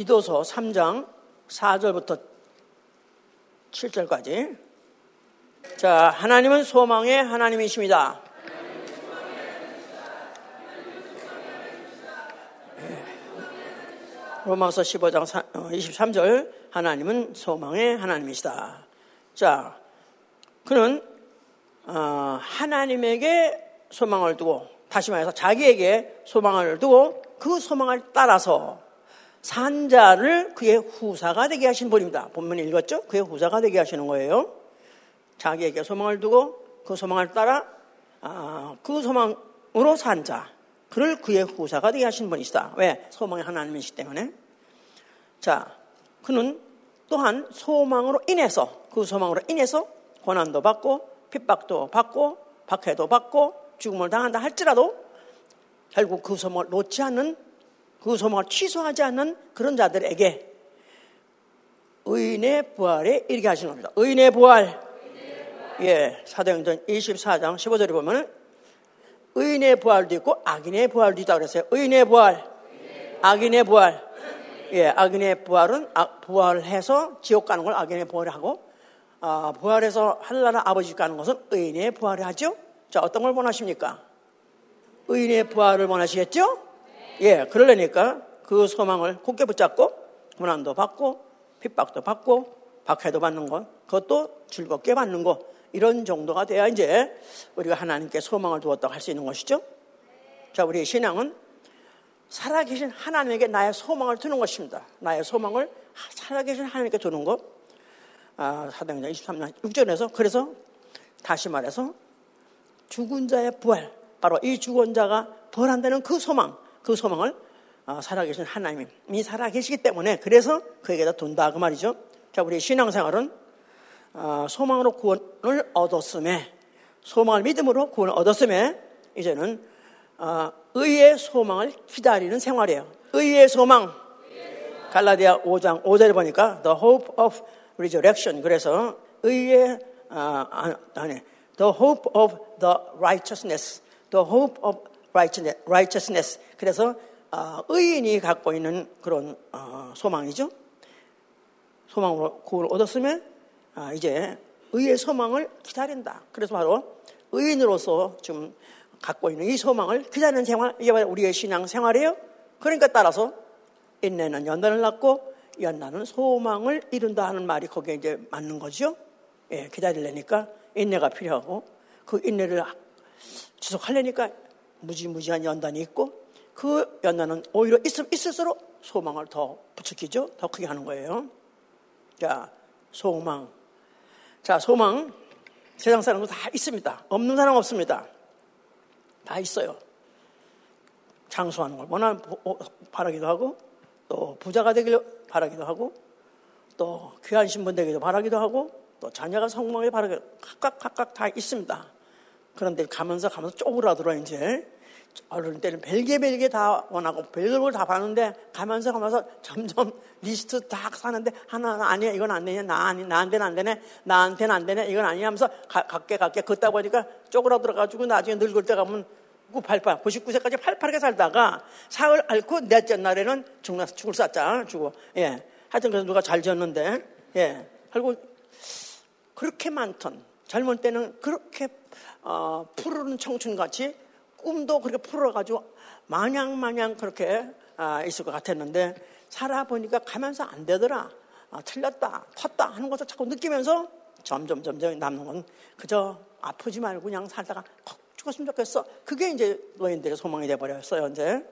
기도서 3장 4절부터 7절까지. 자, 하나님은 소망의 하나님이십니다. 로마서 15장 23절 하나님은 소망의 하나님이시다. 자, 그는 어, 하나님에게 소망을 두고 다시 말해서 자기에게 소망을 두고 그 소망을 따라서 산자를 그의 후사가 되게 하신 분입니다. 본문 읽었죠? 그의 후사가 되게 하시는 거예요. 자기에게 소망을 두고 그 소망을 따라 아, 그 소망으로 산 자, 그를 그의 후사가 되게 하신 분이시다. 왜? 소망의 하나님이시기 때문에. 자, 그는 또한 소망으로 인해서 그 소망으로 인해서 고난도 받고 핍박도 받고 박해도 받고 죽음을 당한다 할지라도 결국 그 소망을 놓지 않는 그 소망을 취소하지 않는 그런 자들에게 의인의 부활에 이르게 하시는 겁니다. 의인의 부활. 예, 사도행전 24장 15절에 보면 의인의 부활도 있고 악인의 부활도 있다 그랬어요. 의인의 부활, 악인의 부활. 예, 악인의 부활은 부활해서 지옥 가는 걸 악인의 부활을 하고 아, 부활해서 하늘나라 아버지 가는 것은 의인의 부활을 하죠. 자, 어떤 걸 원하십니까? 의인의 부활을 원하시겠죠? 예, 그러려니까 그 소망을 굳게 붙잡고 고난도 받고 핍박도 받고 박해도 받는 것, 그것도 즐겁게 받는 것, 이런 정도가 돼야 이제 우리가 하나님께 소망을 두었다고 할 수 있는 것이죠. 자, 우리 신앙은 살아계신 하나님에게 나의 소망을 두는 것입니다. 나의 소망을 살아계신 하나님께 두는 것. 아, 사도행전 23장 6절에서 그래서 다시 말해서 죽은 자의 부활, 바로 이 죽은 자가 부활한다는 그 소망, 그 소망을 어, 살아계신 하나님이 살아계시기 때문에 그래서 그에게다 둔다 그 말이죠. 자, 우리 신앙생활은 어, 소망으로 구원을 얻었음에 소망을 믿음으로 구원을 얻었음에 이제는 어, 의의 소망을 기다리는 생활이에요. 의의 소망. 갈라디아 5장 5절에 보니까 the hope of resurrection. 그래서 의의 아, 아니 the hope of the righteousness. the hope of righteousness. 그래서 어, 의인이 갖고 있는 그런 어, 소망이죠. 소망으로 구원을 얻었으면 아, 이제 의의 소망을 기다린다. 그래서 바로 의인으로서 지금 갖고 있는 이 소망을 기다리는 생활, 이게 바로 우리의 신앙 생활이에요. 그러니까 따라서 인내는 연단을 낳고 연단은 소망을 이룬다 하는 말이 거기에 이제 맞는 거죠. 예, 기다리려니까 인내가 필요하고 그 인내를 지속하려니까 무지무지한 연단이 있고 그 연단은 오히려 있을, 있을수록 소망을 더 부추기죠. 더 크게 하는 거예요. 자, 소망. 자, 소망. 세상 사람도 다 있습니다. 없는 사람 없습니다. 다 있어요. 장수하는 걸 원하 어, 바라기도 하고 또 부자가 되길 바라기도 하고 또 귀한 신분 되기도 바라기도 하고 또 자녀가 성공하길 바라기도 각각 각각 다 있습니다. 그런데 가면서 가면서 쪼그라들어 이제. 어른 때는 별개 별개 다 원하고 별걸 다 봤는데 가면서 가면서 점점 리스트 다 사는데 하나 아니야 이건 안 되냐 나 아니 나한테는 안 되네 나한테는 안 되네 이건 아니야 하면서 가, 각게 각게. 걷다 보니까 쪼그라들어 가지고 나중에 늙을 때 가면 98, 99세까지 팔팔하게 살다가 사흘 앓고 넷째 날에는 죽나 죽을 쌌자 죽어. 예. 하여튼 그래서 누가 잘 지었는데 예. 그리고 그렇게 많던 젊은 때는 그렇게 어, 푸르른 청춘같이 꿈도 그렇게 풀어가지고 마냥 마냥 그렇게 아, 있을 것 같았는데 살아보니까 가면서 안 되더라. 아, 틀렸다, 컸다 하는 것을 자꾸 느끼면서 점점 점점 남는 건 그저 아프지 말고 그냥 살다가 콕 죽었으면 좋겠어. 그게 이제 노인들의 소망이 돼버렸어요, 이제.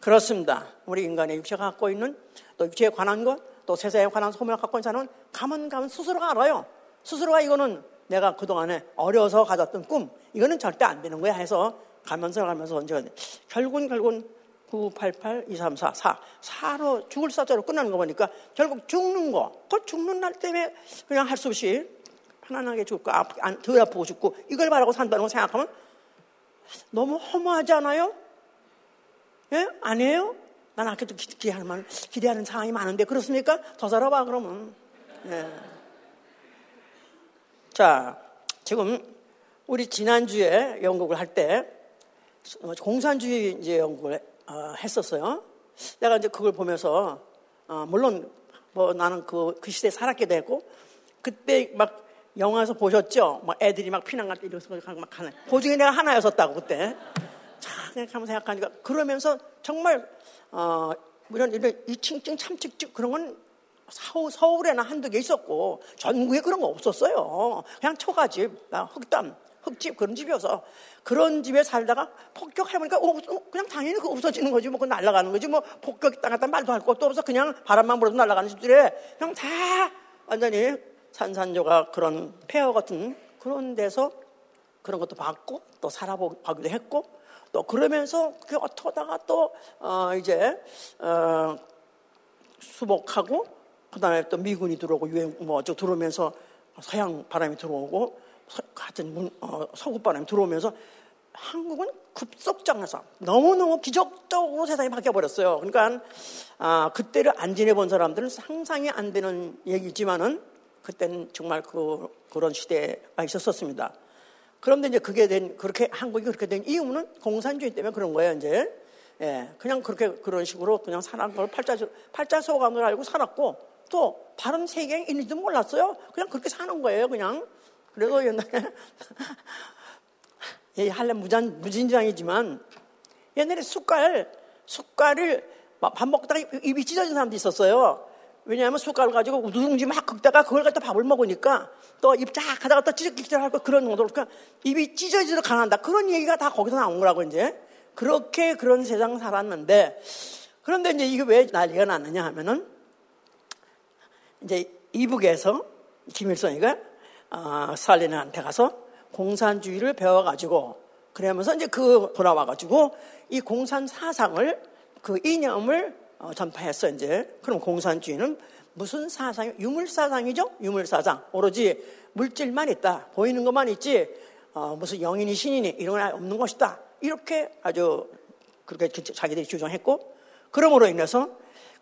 그렇습니다. 우리 인간의 육체가 갖고 있는 또 육체에 관한 것, 또 세상에 관한 소망을 갖고 있는 사람은 가면 가면 스스로가 알아요. 스스로가 이거는 내가 그동안에 어려서 가졌던 꿈, 이거는 절대 안 되는 거야 해서 가면서 가면서 이제 결국은 결국은 9, 8, 8, 2, 3, 4, 4. 4로 죽을 사자로 끝나는 거 보니까 결국 죽는 거. 그 죽는 날 때문에 그냥 할 수 없이 편안하게 죽고, 덜 아프고 죽고, 이걸 바라고 산다는 거 생각하면 너무 허무하지 않아요? 예? 아니에요? 난 아껴도 기대하는, 기대하는 상황이 많은데, 그렇습니까? 더 살아봐, 그러면. 예. 자, 지금 우리 지난주에 연극을 할 때, 공산주의 이제 연극을 어, 했었어요. 내가 이제 그걸 보면서 어, 물론 뭐 나는 그, 그 시대에 살았기도 했고 그때 막 영화에서 보셨죠? 막 애들이 막 피난갈 때 이러면서 막 하는. 그 중에 내가 하나였었다고 그때. 참 생각하면 생각하니까 그러면서 정말 어, 이런 이런 이층층 참찍찍 그런 건 서울, 서울 에나 한두 개 있었고 전국에 그런 거 없었어요. 그냥 초가집, 흑담, 흑집 그런 집이어서 그런 집에 살다가 폭격해보니까 어, 그냥 당연히 그 없어지는 거지 뭐 그 날아가는 거지 뭐 폭격 당했다 말도 할 것도 없어 그냥 바람만 불어도 날아가는 집들에 그냥 다 완전히 산산조각 그런 폐허 같은 그런 데서 그런 것도 봤고 또 살아보기도 했고 또 그러면서 그 어쩌다가 또 어, 이제 어, 수복하고 그 다음에 또 미군이 들어오고 유행 뭐저 들어오면서 서양 바람이 들어오고 같은 문, 어, 서구 바람이 들어오면서 한국은 급속장해서 너무너무 기적적으로 세상이 바뀌어버렸어요. 그러니까 아, 그때를 안 지내본 사람들은 상상이 안 되는 얘기지만은 그때는 정말 그, 그런 시대가 있었었습니다. 그런데 이제 그게 된, 그렇게, 한국이 그렇게 된 이유는 공산주의 때문에 그런 거예요, 이제. 예, 그냥 그렇게, 그런 식으로 그냥 살았 걸 팔자, 팔자 소감을 알고 살았고, 또 다른 세계에 있는지도 몰랐어요. 그냥 그렇게 사는 거예요, 그냥. 그래서 옛날에, 예, 할래 무잔, 무진장이지만, 옛날에 숟갈, 숟갈을 밥 먹다가 입이 찢어진 사람도 있었어요. 왜냐하면 숟가락 가지고 누룽지 막 긁다가 그걸 갖다 밥을 먹으니까 또 입쫙 하다가 또 찌적찌적하고 그런 정도로 그러니까 입이 찢어지도록 강한다. 그런 얘기가 다 거기서 나온 거라고 이제. 그렇게 그런 세상 살았는데 그런데 이제 이게 왜 난리가 났느냐 하면은 이제 이북에서 김일성이가 어, 스탈린한테 가서 공산주의를 배워가지고 그러면서 이제 그 돌아와가지고 이 공산 사상을 그 이념을 어, 전파했어 이제. 그럼 공산주의는 무슨 사상이 유물 사상이죠? 유물 사상. 오로지 물질만 있다. 보이는 것만 있지. 어, 무슨 영인이 신인이 이런 건 없는 것이다. 이렇게 아주 그렇게 자기들이 주장했고 그러므로 인해서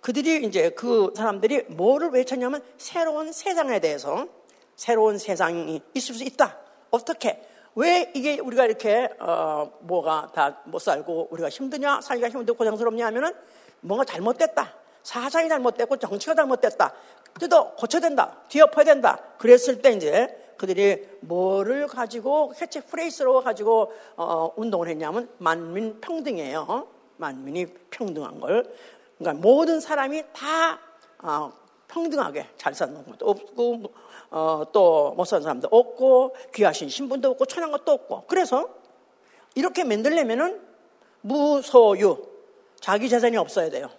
그들이 이제 그 사람들이 뭐를 외쳤냐면 새로운 세상에 대해서 새로운 세상이 있을 수 있다. 어떻게? 왜 이게 우리가 이렇게 어, 뭐가 다 못 살고 우리가 힘드냐 살기가 힘들고 고생스럽냐 하면은 뭔가 잘못됐다. 사상이 잘못됐고 정치가 잘못됐다. 그래도 고쳐야 된다. 뒤엎어야 된다. 그랬을 때 이제 그들이 뭐를 가지고 캐치프레이즈로 가지고 어, 운동을 했냐면 만민 평등이에요. 만민이 평등한 걸. 그러니까 모든 사람이 다 어, 평등하게 잘 사는 것도 없고 어, 또못 사는 사람도 없고 귀하신 신분도 없고 천한 것도 없고 그래서 이렇게 만들려면은 무소유 자기 재산이 없어야 돼요.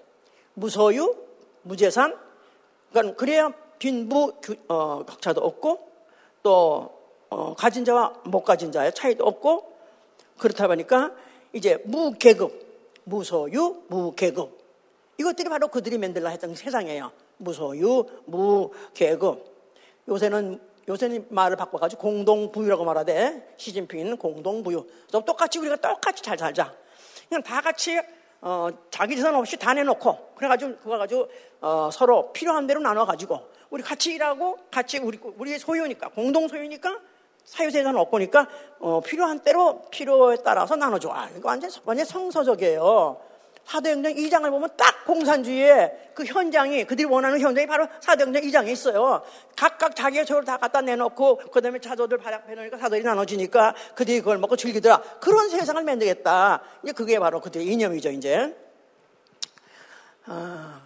무소유, 무재산. 그러니까 그래야 빈부 어, 격차도 없고 또 어, 가진 자와 못 가진 자의 차이도 없고 그렇다 보니까 이제 무계급, 무소유, 무계급 이것들이 바로 그들이 만들라 했던 세상이에요. 무소유, 무계급. 요새는 요새는 말을 바꿔가지고 공동부유라고 말하되 시진핑은 공동부유. 똑같이 우리가 똑같이 잘 살자. 그냥 다 같이 어, 자기 재산 없이 다 내놓고 그래가지고 그거 가지고 어, 서로 필요한 대로 나눠가지고 우리 같이 일하고 같이 우리 우리의 소유니까 공동 소유니까 사유 재산 없고니까 어, 필요한 대로 필요에 따라서 나눠줘. 아, 이거 완전 완전 성서적이에요. 사도행전 2장을 보면 딱 공산주의의 그 현장이 그들이 원하는 현장이 바로 사도행전 2장에 있어요. 각각 자기의 저를 다 갖다 내놓고 그다음에 자도들 발약 해놓으니까 사도들이 나눠지니까 그들이 그걸 먹고 즐기더라. 그런 세상을 만들겠다. 이제 그게 바로 그들의 이념이죠. 이제 아,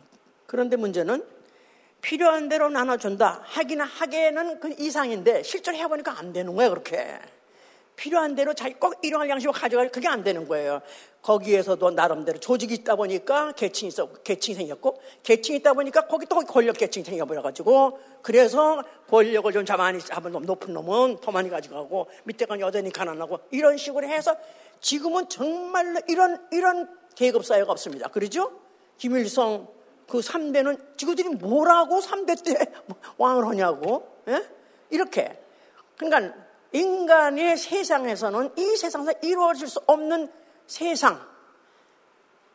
그런데 문제는 필요한 대로 나눠준다. 하기나 하기에는 그 이상인데 실제로 해보니까 안 되는 거예요. 그렇게. 필요한 대로 자기 꼭 일용할 양식을 가져갈 그게 안 되는 거예요. 거기에서도 나름대로 조직이 있다 보니까 계층이 있어 계층이 생겼고 계층이 있다 보니까 거기 또 권력 계층이 생겨버려 가지고 그래서 권력을 좀 많이 잡은 놈 높은 놈은 더 많이 가지고 가고 밑에 건 여전히 가난하고 이런 식으로 해서 지금은 정말로 이런 이런 계급 사회가 없습니다. 그러죠? 김일성 그 3대는 지구들이 뭐라고 3대 때 왕을 하냐고 예? 이렇게 그러니까 인간의 세상에서는 이 세상에서 이루어질 수 없는 세상,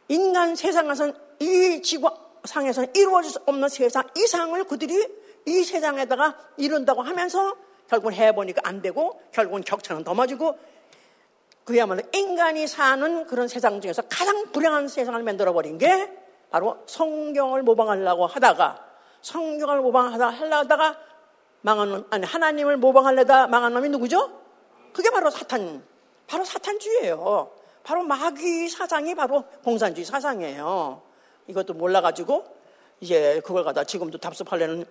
인간 세상에서는 이 지구상에서는 이루어질 수 없는 세상. 이상을 그들이 이 세상에다가 이룬다고 하면서 결국은 해보니까 안 되고 결국은 격차는 더 맞고 그야말로 인간이 사는 그런 세상 중에서 가장 불행한 세상을 만들어버린 게 바로 성경을 모방하려고 하다가 성경을 모방하다 하려다가 망한 놈, 아니 하나님을 모방하려다 망한 놈이 누구죠? 그게 바로 사탄, 바로 사탄주의예요. 바로 마귀 사상이 바로 공산주의 사상이에요. 이것도 몰라가지고 이제 그걸 갖다 지금도 답습하려는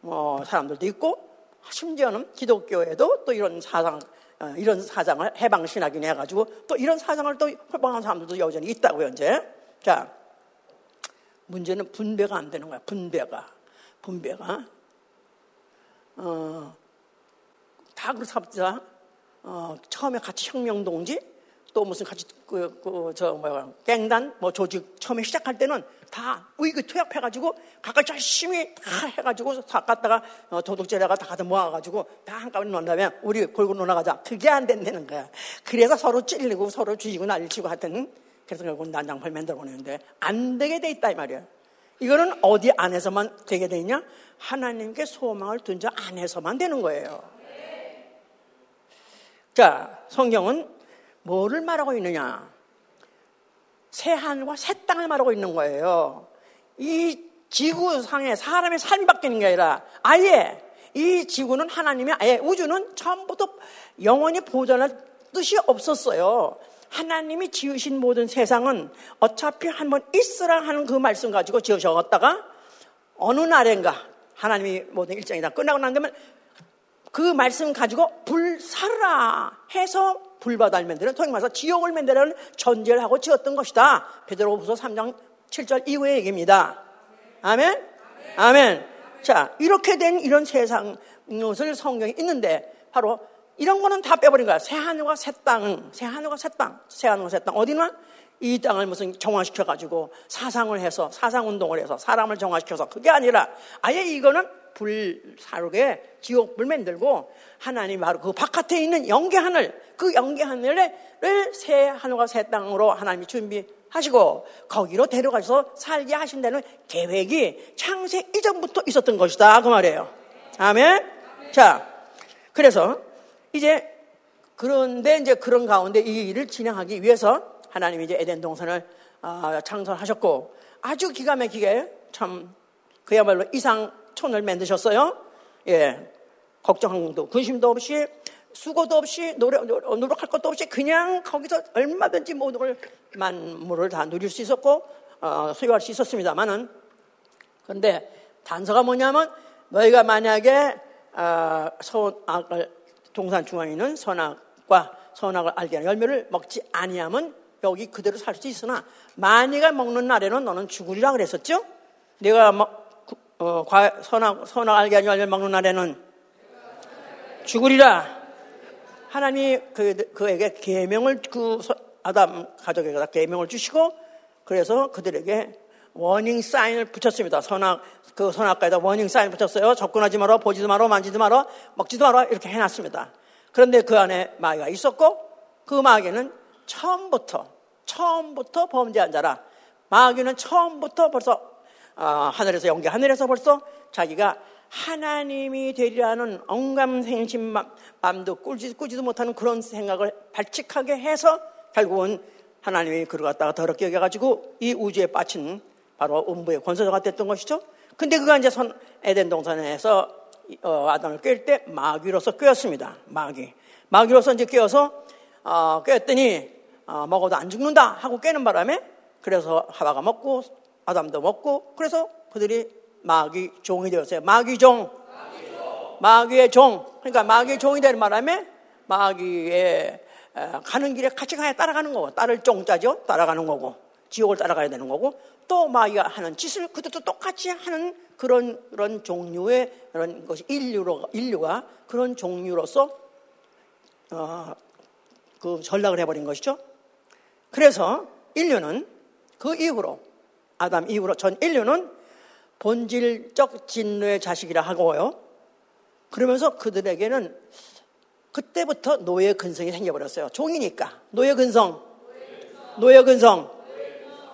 뭐 사람들도 있고 심지어는 기독교에도 또 이런 사상 어, 이런 사상을 해방 신학이네 해가지고 또 이런 사상을 또 해방한 사람들도 여전히 있다고요 이제 자 문제는 분배가 안 되는 거야 분배가 분배가 어, 다 그렇습니다 어, 처음에 같이 혁명동지 또 무슨 같이 그, 그, 저, 뭐야, 갱단, 뭐 조직 처음에 시작할 때는 다 의기 투합해가지고 각각 열심히 다 해가지고 다 갖다가 어, 도둑질해가 다 갖다 모아가지고 다 한꺼번에 다음에 우리 골고 놀아가자. 그게 안 된다는 거야. 그래서 서로 찔리고 서로 죽이고 난리치고 하여튼 그래서 결국 난장팔 만들어 보내는데 안 되게 돼 있다 이 말이야. 이거는 어디 안에서만 되게 되냐? 하나님께 소망을 둔 자 안에서만 되는 거예요. 자, 성경은 뭐를 말하고 있느냐? 새 하늘과 새 땅을 말하고 있는 거예요. 이 지구상에 사람의 삶이 바뀌는 게 아니라 아예 이 지구는 하나님의 아예 우주는 처음부터 영원히 보존할 뜻이 없었어요. 하나님이 지으신 모든 세상은 어차피 한번 있으라 하는 그 말씀 가지고 지으셨다가 어느 날인가 하나님이 모든 일정이 다 끝나고 난 다음에 그 말씀 가지고 불 살라 해서 불바다를 만드는 말해서 지옥을 만드는 전제를 하고 지었던 것이다. 베드로후서 3장 7절 이후의 얘기입니다. 아멘? 아멘. 자, 이렇게 된 이런 세상 것을 성경이 있는데 바로 이런 거는 다 빼버린 거야. 새 하늘과 새 땅은 새 하늘과 새 땅, 새 하늘과 새 땅. 어디나 이 땅을 무슨 정화시켜 가지고 사상을 해서 사상 운동을 해서 사람을 정화시켜서 그게 아니라 아예 이거는 불사르게 지옥불 만들고 하나님 바로 그 바깥에 있는 영계 하늘 그 영계 하늘을 새 하늘과 새 땅으로 하나님이 준비하시고 거기로 데려가서 살게 하신다는 계획이 창세 이전부터 있었던 것이다 그 말이에요. 아멘. 자, 그래서 이제 그런데 이제 그런 가운데 이 일을 진행하기 위해서 하나님이 이제 에덴 동산을 아, 창설하셨고 아주 기가 막히게 참 그야말로 이상 촌을 만드셨어요. 예. 걱정도 근심도 없이 수고도 없이 노력, 노력할 것도 없이 그냥 거기서 얼마든지 모든 걸 만물을 다 누릴 수 있었고 어, 소유할 수 있었습니다만은 그런데 단서가 뭐냐면 너희가 만약에 어, 선악을 동산 중앙에 있는 선악과 선악을 알게 하는 열매를 먹지 아니하면 여기 그대로 살 수 있으나 만약에 먹는 날에는 너는 죽으리라 그랬었죠? 내가 뭐 어, 선악, 선악 알게 하니 열매 먹는 날에는 죽으리라. 하나님이 그, 그에게 계명을 그 아담 가족에게 계명을 주시고 그래서 그들에게 워닝 사인을 붙였습니다. 선악 그 선악과에다 워닝 사인 을 붙였어요. 접근하지 마라, 보지도 마라, 만지도 마라, 먹지도 마라 이렇게 해놨습니다. 그런데 그 안에 마귀가 있었고 그 마귀는 처음부터 처음부터 범죄한 자라. 마귀는 처음부터 벌써 어, 하늘에서 연기 하늘에서 벌써 자기가 하나님이 되리라는 엉감생심 마음도 꿀지, 꾸지도 못하는 그런 생각을 발칙하게 해서 결국은 하나님이 그를 갖다가 더럽게 여겨가지고 이 우주에 빠친 바로 음부의 권세자가 됐던 것이죠. 근데 그가 이제 선, 에덴 동산에서 어, 아담을 꿰을 때 마귀로서 꿰었습니다. 마귀. 마귀로서 이제 꿰어서 어, 꿰었더니 어, 먹어도 안 죽는다 하고 꿰는 바람에 그래서 하와가 먹고 아담도 먹고 그래서 그들이 마귀 종이 되었어요. 마귀 종. 마귀의 종. 그러니까 마귀의 종이 되는 바람에 마귀의 가는 길에 같이 가야 따라가는 거고 따를 종자죠. 따라가는 거고 지옥을 따라가야 되는 거고 또 마귀가 하는 짓을 그들도 똑같이 하는 그런 그런 종류의 그런 것이 인류로 인류가 그런 종류로서 어, 그 전락을 해버린 것이죠. 그래서 인류는 그 이후로 아담 이후로 전 인류는 본질적 진노의 자식이라 하고요. 그러면서 그들에게는 그때부터 노예 근성이 생겨버렸어요. 종이니까. 노예 근성. 노예 근성.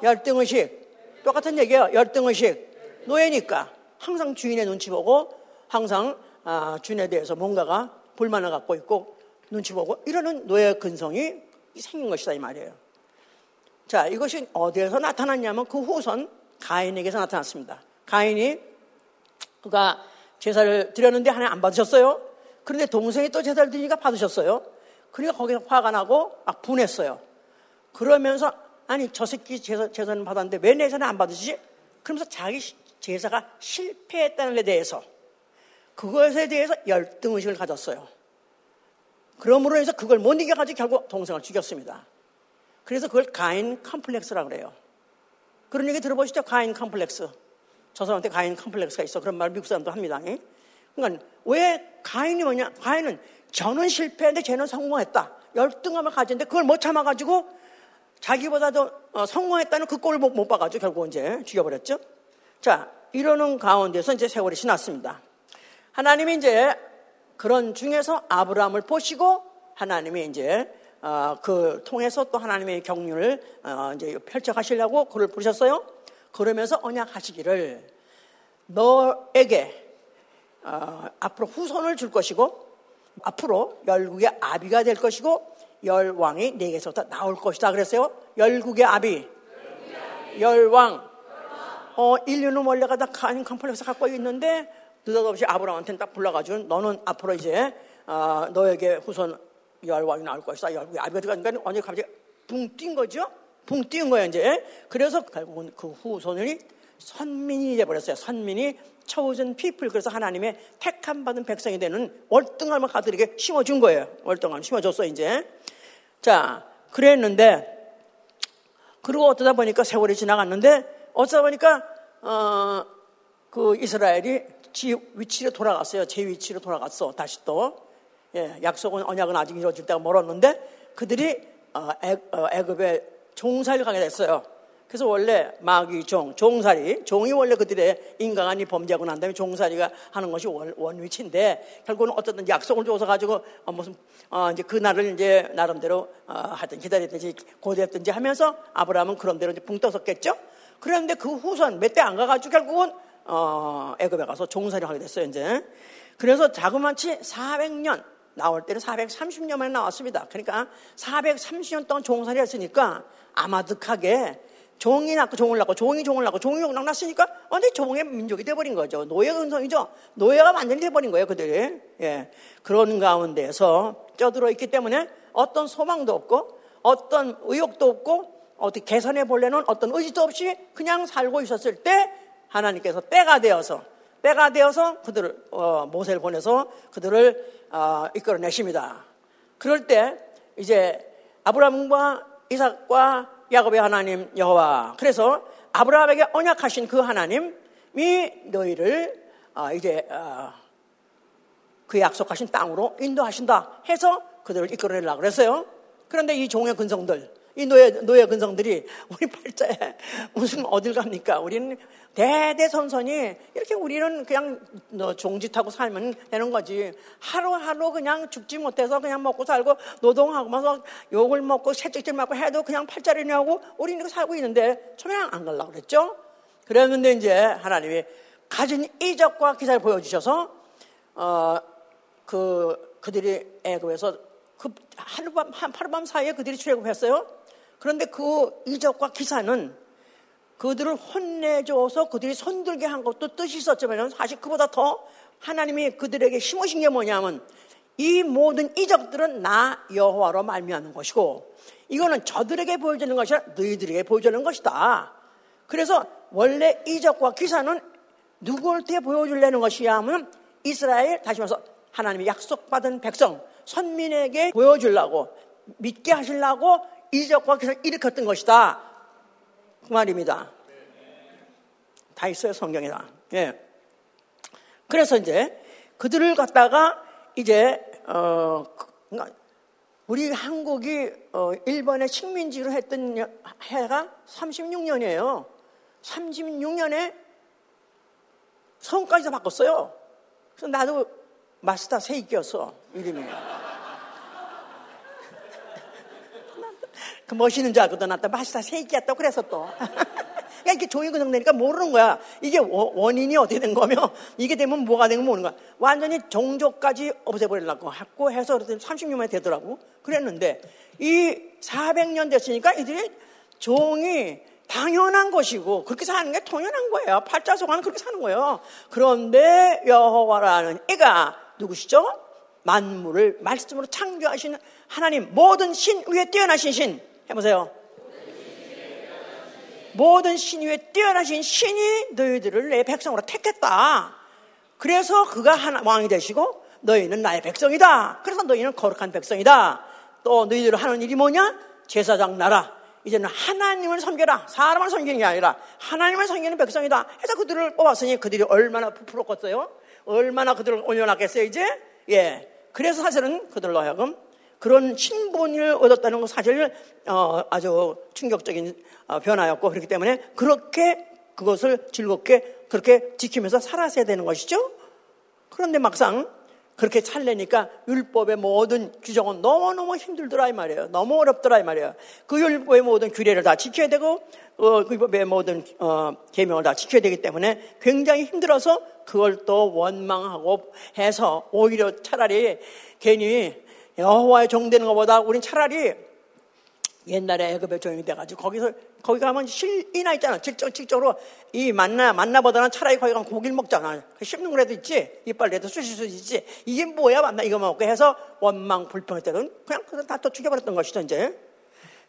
열등의식. 똑같은 얘기예요. 열등의식. 노예니까. 항상 주인의 눈치 보고 항상 아, 주인에 대해서 뭔가가 불만을 갖고 있고 눈치 보고 이러는 노예 근성이 생긴 것이다 이 말이에요. 자, 이것이 어디에서 나타났냐면 그 후손 가인에게서 나타났습니다. 가인이 그가 제사를 드렸는데 하나님 안 받으셨어요. 그런데 동생이 또 제사를 드리니까 받으셨어요. 그러니까 거기서 화가 나고 막 분했어요. 그러면서 아니 저 새끼 제사, 제사는 받았는데 왜 내 제사는 안 받으시지? 그러면서 자기 제사가 실패했다는 데 대해서 그것에 대해서 열등의식을 가졌어요. 그러므로 해서 그걸 못 이겨가지고 결국 동생을 죽였습니다. 그래서 그걸 가인 컴플렉스라고 그래요. 그런 얘기 들어보시죠? 가인 컴플렉스. 저 사람한테 가인 컴플렉스가 있어. 그런 말 미국 사람도 합니다. 그러니까 왜 가인이 뭐냐? 가인은 저는 실패했는데 쟤는 성공했다. 열등함을 가졌는데 그걸 못 참아가지고 자기보다도 어, 성공했다는 그 꼴을 못, 못 봐가지고 결국 이제 죽여버렸죠. 자, 이러는 가운데서 이제 세월이 지났습니다. 하나님이 이제 그런 중에서 아브라함을 보시고 하나님이 이제 어, 그 통해서 또 하나님의 경륜을 어, 이제 펼쳐가시려고 그를 부르셨어요. 그러면서 언약하시기를 너에게 어, 앞으로 후손을 줄 것이고 앞으로 열국의 아비가 될 것이고 열 왕이 내게서부터 나올 것이다 그랬어요. 열국의 아비, 열왕. 어, 인류는 원래가 다 가인 컴플렉스 갖고 있는데 느닷없이 아브라함한테는 딱 불러가지고 너는 앞으로 이제 어, 너에게 후손 열왕이 나올 것이다. 열국의 아비가 들어가니까 언제 갑자기 붕 뛴 거죠? 붕 뛴 거예요 이제. 그래서 결국은 그 후손이 선민이 돼버렸어요. 선민이 초우전 피플 그래서 하나님의 택함 받은 백성이 되는 월등함을 가들에게 심어준 거예요. 월등함 심어줬어 이제. 자 그랬는데 그리고 어쩌다 보니까 세월이 지나갔는데 어쩌다 보니까 어, 그 이스라엘이 지 위치로 돌아갔어요. 제 위치로 돌아갔어. 다시 또 예, 약속은 언약은 아직 이루어질 때가 멀었는데 그들이 어, 애, 어, 애굽에 종살이 가게 됐어요. 그래서 원래 마귀 종, 종살이, 종이 원래 그들의 인간이 범죄하고 난 다음에 종살이가 하는 것이 원, 원위치인데 결국은 어쨌든 약속을 줘서 가지고 어, 무슨 어, 이제 그 날을 이제 나름대로 어, 하여튼 기다렸든지 고대했든지 하면서 아브라함은 그런 대로 이제 붕 떠섰겠죠. 그런데 그 후손 몇 대 안 가가지고 결국은 어, 애굽에 가서 종살이 하게 됐어요 이제. 그래서 자그마치 400년 나올 때는 430년 만에 나왔습니다. 그러니까 430년 동안 종살이 했으니까 아마득하게 종이 낳고 종을 낳고 종이 종을 낳고 종이 종을 낳았으니까 완전히 종의 민족이 돼버린 거죠. 노예 근성이죠. 노예가 완전히 돼버린 거예요, 그들이. 예. 그런 가운데서 쪄들어 있기 때문에 어떤 소망도 없고 어떤 의욕도 없고 어떻게 개선해 보려는 어떤 의지도 없이 그냥 살고 있었을 때 하나님께서 때가 되어서 때가 되어서 그들을 어, 모세를 보내서 그들을 어, 이끌어내십니다. 그럴 때 이제 아브라함과 이삭과 야곱의 하나님 여호와. 그래서 아브라함에게 언약하신 그 하나님이 너희를 어, 이제 어, 그 약속하신 땅으로 인도하신다 해서 그들을 이끌어내려고 그랬어요. 그런데 이 종의 근성들, 이 노예, 노예 근성들이 우리 팔자에 무슨 어딜 갑니까? 우리는 대대선선이 이렇게 우리는 그냥 종짓하고 살면 되는 거지. 하루하루 그냥 죽지 못해서 그냥 먹고 살고 노동하고면서 욕을 먹고 채찍질 맞고 해도 그냥 팔자리냐고 우리는 이렇게 살고 있는데 처음에는 안 가려고 그랬죠. 그랬는데 이제 하나님이 가진 이적과 기사를 보여주셔서 어, 그, 그들이 애굽에서 그 하루밤, 하루밤 사이에 그들이 출애굽했어요. 그런데 그 이적과 기사는 그들을 혼내줘서 그들이 손들게 한 것도 뜻이 있었지만 사실 그보다 더 하나님이 그들에게 심으신 게 뭐냐면 이 모든 이적들은 나 여호와로 말미암는 것이고 이거는 저들에게 보여주는 것이 아니라 너희들에게 보여주는 것이다. 그래서 원래 이적과 기사는 누구한테 보여주려는 것이야 하면 이스라엘 다시 말해서 하나님이 약속받은 백성 선민에게 보여주려고 믿게 하시려고 이적과 기사를 일으켰던 것이다. 그 말입니다. 다 있어요, 성경에다. 예. 그래서 이제 그들을 갖다가 이제, 어, 그러니까 우리 한국이 어, 일본의 식민지로 했던 해가 36년이에요. 36년에 성까지 다 바꿨어요. 그래서 나도 마스터 세이기였어, 이름이. 그 멋있는 줄 알고 떠났다. 맛있다. 새끼였다. 그래서 또. 그러니까 이렇게 종이 그정 되니까 모르는 거야. 이게 원인이 어떻게 된 거며, 이게 되면 뭐가 되는 거 모르는 거야. 완전히 종족까지 없애버리려고 했고 해서 30년 만에 되더라고. 그랬는데, 이 400년 됐으니까 이들이 종이 당연한 것이고 그렇게 사는 게 당연한 거예요. 팔자속아는 그렇게 사는 거예요. 그런데 여호와라는 애가 누구시죠? 만물을 말씀으로 창조하신 하나님 모든 신 위에 뛰어나신 신 해보세요. 모든 신 위에 뛰어나신 신이 너희들을 내 백성으로 택했다. 그래서 그가 하나, 왕이 되시고 너희는 나의 백성이다. 그래서 너희는 거룩한 백성이다. 또 너희들 하는 일이 뭐냐? 제사장 나라. 이제는 하나님을 섬겨라. 사람을 섬기는 게 아니라 하나님을 섬기는 백성이다. 해서 그들을 뽑았으니 그들이 얼마나 부풀었겠어요? 얼마나 그들을 올려놨겠어요, 이제? 예. 그래서 사실은 그들로 하여금 그런 신분을 얻었다는 것 사실 어, 아주 충격적인 어, 변화였고 그렇기 때문에 그렇게 그것을 즐겁게 그렇게 지키면서 살았어야 되는 것이죠. 그런데 막상 그렇게 살려니까 율법의 모든 규정은 너무너무 힘들더라 이 말이에요. 너무 어렵더라 이 말이에요. 그 율법의 모든 규례를 다 지켜야 되고 어, 그 율법의 모든 어, 계명을 다 지켜야 되기 때문에 굉장히 힘들어서 그걸 또 원망하고 해서 오히려 차라리 괜히 여호와의 종되는 것보다 우린 차라리 옛날에 애급에 종이 돼가지고 거기서 거기 가면 실이나 있잖아. 직접 직접으로 이 만나 만나보다는 차라리 거기 가면 고기를 먹잖아. 그 씹는 거라도 있지. 이빨 내도 쑤실 수 있지. 이게 뭐야 만나 이거 먹고 해서 원망 불평할 때는 그냥 그냥 다또 죽여버렸던 것이죠 이제.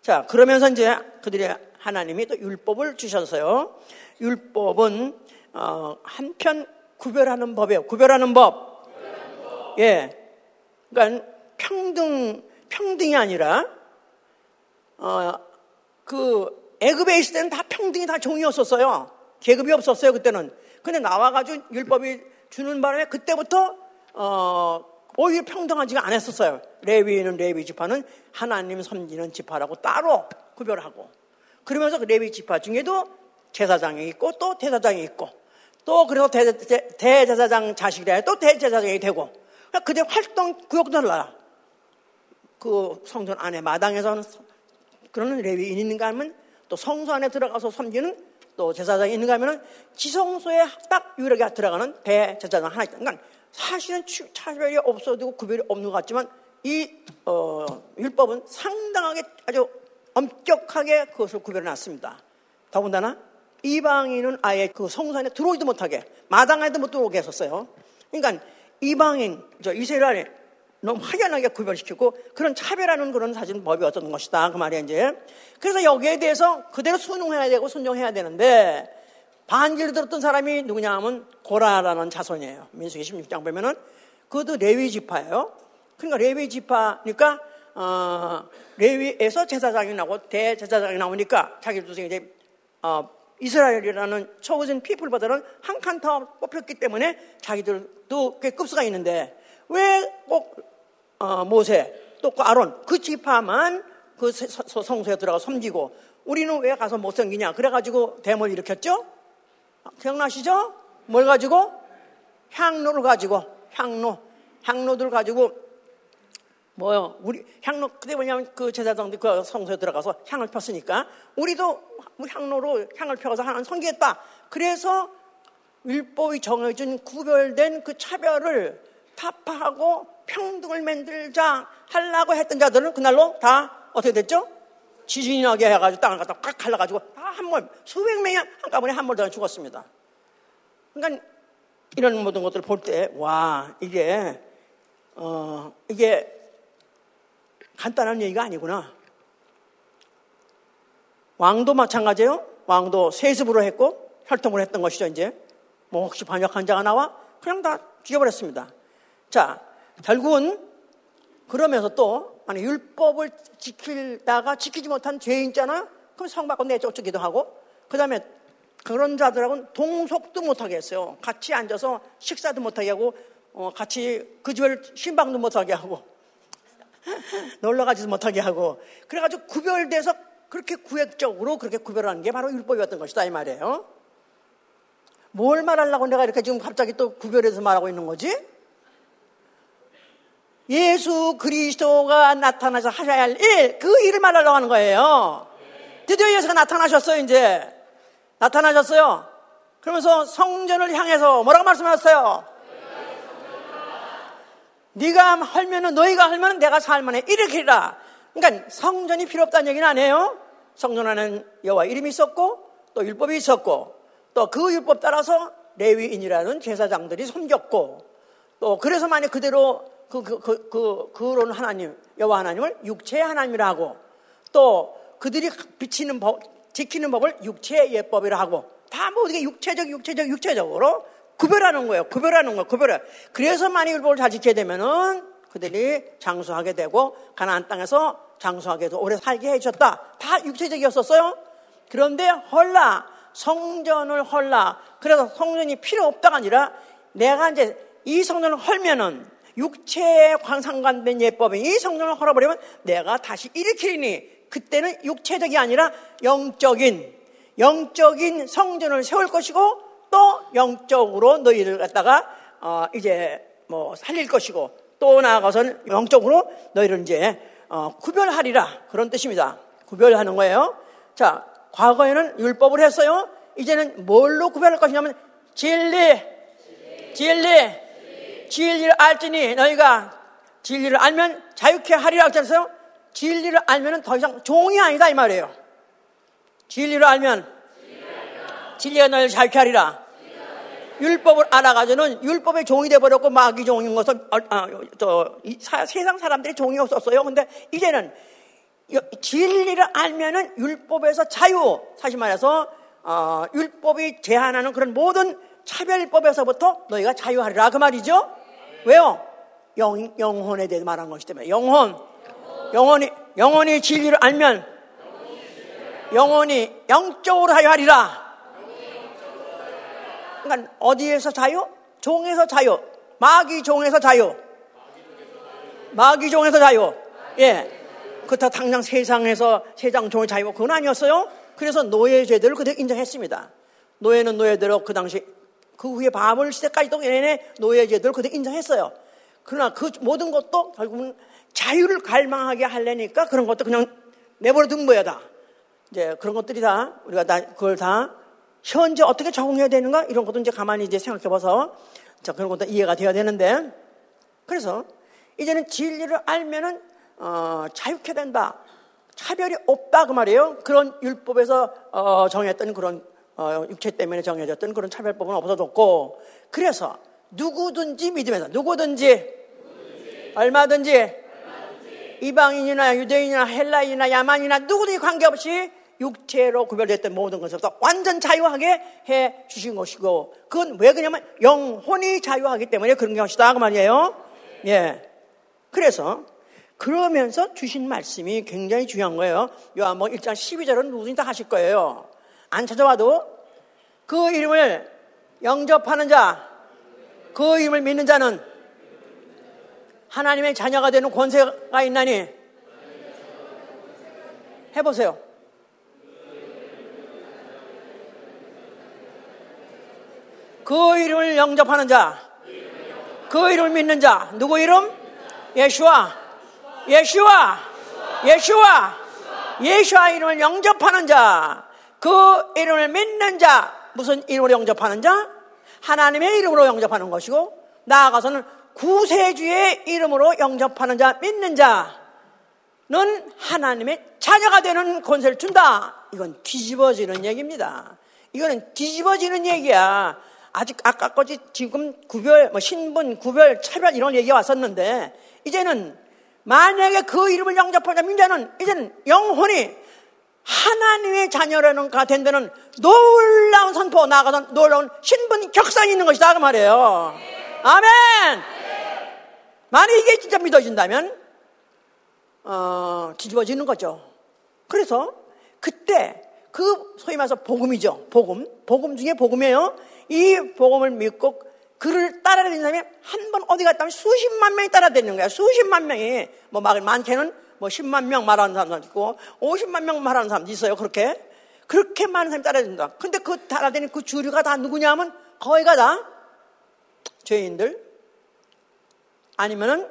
자 그러면서 이제 그들이 하나님이 또 율법을 주셨어요. 율법은 어, 한편 구별하는 법이에요. 구별하는 법. 예. 그러니까 평등 평등이 아니라 어, 그 애굽에 있을 때는 다 평등이 다 종이었었어요. 계급이 없었어요 그때는. 근데 나와가지고 율법이 주는 바람에 그때부터 어, 오히려 평등하지가 않았었어요. 레위는 레위 지파는 하나님 섬기는 지파라고 따로 구별하고 그러면서 그 레위 지파 중에도 제사장이 있고 또 대사장이 있고 또 그래서 대, 대 제사장 자식이라 해도 대제사장이 되고 그러니까 그들 활동 구역도 달라요. 그 성전 안에 마당에서는 그런 레위인이 있는가 하면 또 성소 안에 들어가서 섬기는 또 제사장이 있는가 하면 지성소에 딱 유일하게 들어가는 대제사장 하나 있다. 그러니까 사실은 차별이 없어도 구별이 없는 것 같지만 이 어, 율법은 상당하게 아주 엄격하게 그것을 구별해 놨습니다. 더군다나 이방인은 아예 그 성소 안에 들어오지도 못하게 마당에도 못 들어오게 했었어요. 그러니까 이방인, 저 이스라엘 너무 확연하게 구별시키고 그런 차별하는 그런 사실 법이 어떤 것이다. 그 말이야, 이제. 그래서 여기에 대해서 그대로 순응해야 되고 순종해야 되는데 반기를 들었던 사람이 누구냐 하면 고라라는 자손이에요. 민수기 16장 보면은 그것도 레위 지파예요. 그러니까 레위 지파니까 어, 레위에서 제사장이 나오고 대제사장이 나오니까 자기들도 이제 어, 이스라엘이라는 초거진 피플보다는 한 칸 더 뽑혔기 때문에 자기들도 꽤 급수가 있는데 왜 꼭 어, 모세 또 그 아론 그 지파만 그 성소에 들어가 섬기고 우리는 왜 가서 못 섬기냐 그래가지고 대모를 일으켰죠 기억나시죠? 뭘 가지고? 향로를 가지고 향로 향로들 가지고 뭐요? 우리 향로 그때 뭐냐면 그 제사장들 그 성소에 들어가서 향을 폈으니까 우리도 향로로 향을 펴서 하나님 섬기겠다. 그래서 율법이 정해준 구별된 그 차별을 타파하고 평등을 만들자 하려고 했던 자들은 그날로 다 어떻게 됐죠? 지진이 나게 해가지고 땅을 갖다 꽉 갈라가지고 다 한 몰 수백 명이 한꺼번에 한 몰 다 죽었습니다. 그러니까 이런 모든 것들을 볼 때 와 이게 어 이게 간단한 얘기가 아니구나. 왕도 마찬가지예요. 왕도 세습으로 했고 혈통을 했던 것이죠. 이제 뭐 혹시 반역한 자가 나와 그냥 다 죽여버렸습니다. 자, 결국은 그러면서 또 아니 율법을 지키다가 지키지 못한 죄인 있잖아요. 그럼 성 받고 내쫓기도 하고 그다음에 그런 자들하고는 동석도 못하게 했어요. 같이 앉아서 식사도 못하게 하고 어, 같이 그 집을 신방도 못하게 하고 놀러 가지도 못하게 하고 그래가지고 구별돼서 그렇게 구획적으로 그렇게 구별하는 게 바로 율법이었던 것이다 이 말이에요. 뭘 말하려고 내가 이렇게 지금 갑자기 또 구별해서 말하고 있는 거지? 예수 그리스도가 나타나서 하셔야 할 일, 그 일을 말하려고 하는 거예요. 드디어 예수가 나타나셨어요, 이제. 나타나셨어요. 그러면서 성전을 향해서 뭐라고 말씀하셨어요? 네가 할면은 너희가 할면은 내가 살만해 이렇게라. 그러니까 성전이 필요 없다는 얘기는 아니에요. 성전 안에는 여호와 이름이 있었고 또 율법이 있었고 또 그 율법 따라서 레위인이라는 제사장들이 섬겼고 또 그래서 만약 그대로 그, 그, 그, 그, 그런 하나님, 여호와 하나님을 육체의 하나님이라 하고 또 그들이 비치는 법, 지키는 법을 육체의 예법이라 하고 다 모든 게 육체적, 육체적, 육체적으로 구별하는 거예요. 구별하는 거예요. 구별해. 그래서 만약 율법을 잘 지켜야 되면은 그들이 장수하게 되고 가나안 땅에서 장수하게 도 오래 살게 해줬다. 다 육체적이었었어요. 그런데 헐라 성전을 헐라. 그래서 성전이 필요 없다가 아니라 내가 이제 이 성전을 헐면은 육체에 상관된 예법이 이 성전을 헐어버리면 내가 다시 일으키리니 그때는 육체적이 아니라 영적인 영적인 성전을 세울 것이고 또 영적으로 너희를 갖다가 어 이제 뭐 살릴 것이고 또 나아가서는 영적으로 너희를 이제 어 구별하리라 그런 뜻입니다. 구별하는 거예요. 자, 과거에는 율법을 했어요. 이제는 뭘로 구별할 것이냐면 진리, 진리, 진리를 알지니 너희가 진리를 알면 자유케 하리라 했잖아요. 진리를 알면 더 이상 종이 아니다 이 말이에요. 진리를 알면 진리가 너희를 자유케 하리라. 율법을 알아가지고는 율법의 종이 돼버렸고 마귀 종인 아, 아 저, 사, 세상 사람들이 종이 없었어요. 근데 이제는 진리를 알면은 율법에서 자유, 사실 말해서 어, 율법이 제한하는 그런 모든 차별법에서부터 너희가 자유하리라 그 말이죠. 왜요? 영, 영혼에 대해 말한 것이기 때문에 영혼, 영혼이 영혼이 진리를 알면 영혼이 영적으로 자유하리라. 그러니까 어디에서 자유? 종에서 자유. 마귀 종에서 자유. 마귀 종에서 자유. 예. 그렇다 당장 세상에서 세상 종의 자유 그건 아니었어요. 그래서 노예제도를 그대로 인정했습니다. 노예는 노예대로 그 당시 그 후에 바울 시대까지도 내내 노예제도를 그대로 인정했어요. 그러나 그 모든 것도 결국은 자유를 갈망하게 하려니까 그런 것도 그냥 내버려 둔 거야 다. 이제 그런 것들이 다 우리가 다 그걸 다 현재 어떻게 적응해야 되는가 이런 것도 이제 가만히 이제 생각해봐서 자 그런 것도 이해가 돼야 되는데 그래서 이제는 진리를 알면은 어, 자유케 된다. 차별이 없다 그 말이에요. 그런 율법에서 어, 정했던 그런 어, 육체 때문에 정해졌던 그런 차별법은 없어졌고 그래서 누구든지 믿으면서 누구든지, 누구든지 얼마든지, 얼마든지 이방인이나 유대인이나 헬라인이나 야만이나 누구든지 관계없이 육체로 구별됐던 모든 것에서 완전 자유하게 해 주신 것이고 그건 왜 그러냐면 영혼이 자유하기 때문에 그런 것이다 그 말이에요. 예. 그래서 그러면서 주신 말씀이 굉장히 중요한 거예요. 요한복 1장 12절은 누구든지 다 하실 거예요. 안 찾아와도 그 이름을 영접하는 자, 그 이름을 믿는 자는 하나님의 자녀가 되는 권세가 있나니 해보세요. 그 이름을 영접하는 자, 그 이름을 믿는 자, 누구 이름? 예수와 예수와 예수와 예수와 이름을 영접하는 자, 그 이름을 믿는 자, 무슨 이름으로 영접하는 자? 하나님의 이름으로 영접하는 것이고, 나아가서는 구세주의 이름으로 영접하는 자, 믿는 자는 하나님의 자녀가 되는 권세를 준다. 이건 뒤집어지는 얘기입니다. 이거는 뒤집어지는 얘기야. 아직 아까까지 지금 구별, 뭐 신분, 구별, 차별 이런 얘기가 왔었는데, 이제는 만약에 그 이름을 영접하자 민자는 이제는 영혼이 하나님의 자녀라는 가된 데는 놀라운 선포 나아가서 놀라운 신분 격상이 있는 것이다 그 말이에요. 아멘. 만약 이게 진짜 믿어진다면 어, 뒤집어지는 거죠. 그래서 그때 그 소위 말해서 복음이죠. 복음. 복음 중에 복음이에요. 이 복음을 믿고 그를 따라다니는 사람이 한 번 어디 갔다 면 수십만 명이 따라다니는 거야. 수십만 명이, 뭐, 많게는 뭐 10만 명 말하는 사람도 있고, 50만 명 말하는 사람도 있어요. 그렇게. 그렇게 많은 사람이 따라다닌다. 근데 그 따라다니는 그 주류가 다 누구냐 하면 거의가 다 죄인들, 아니면은,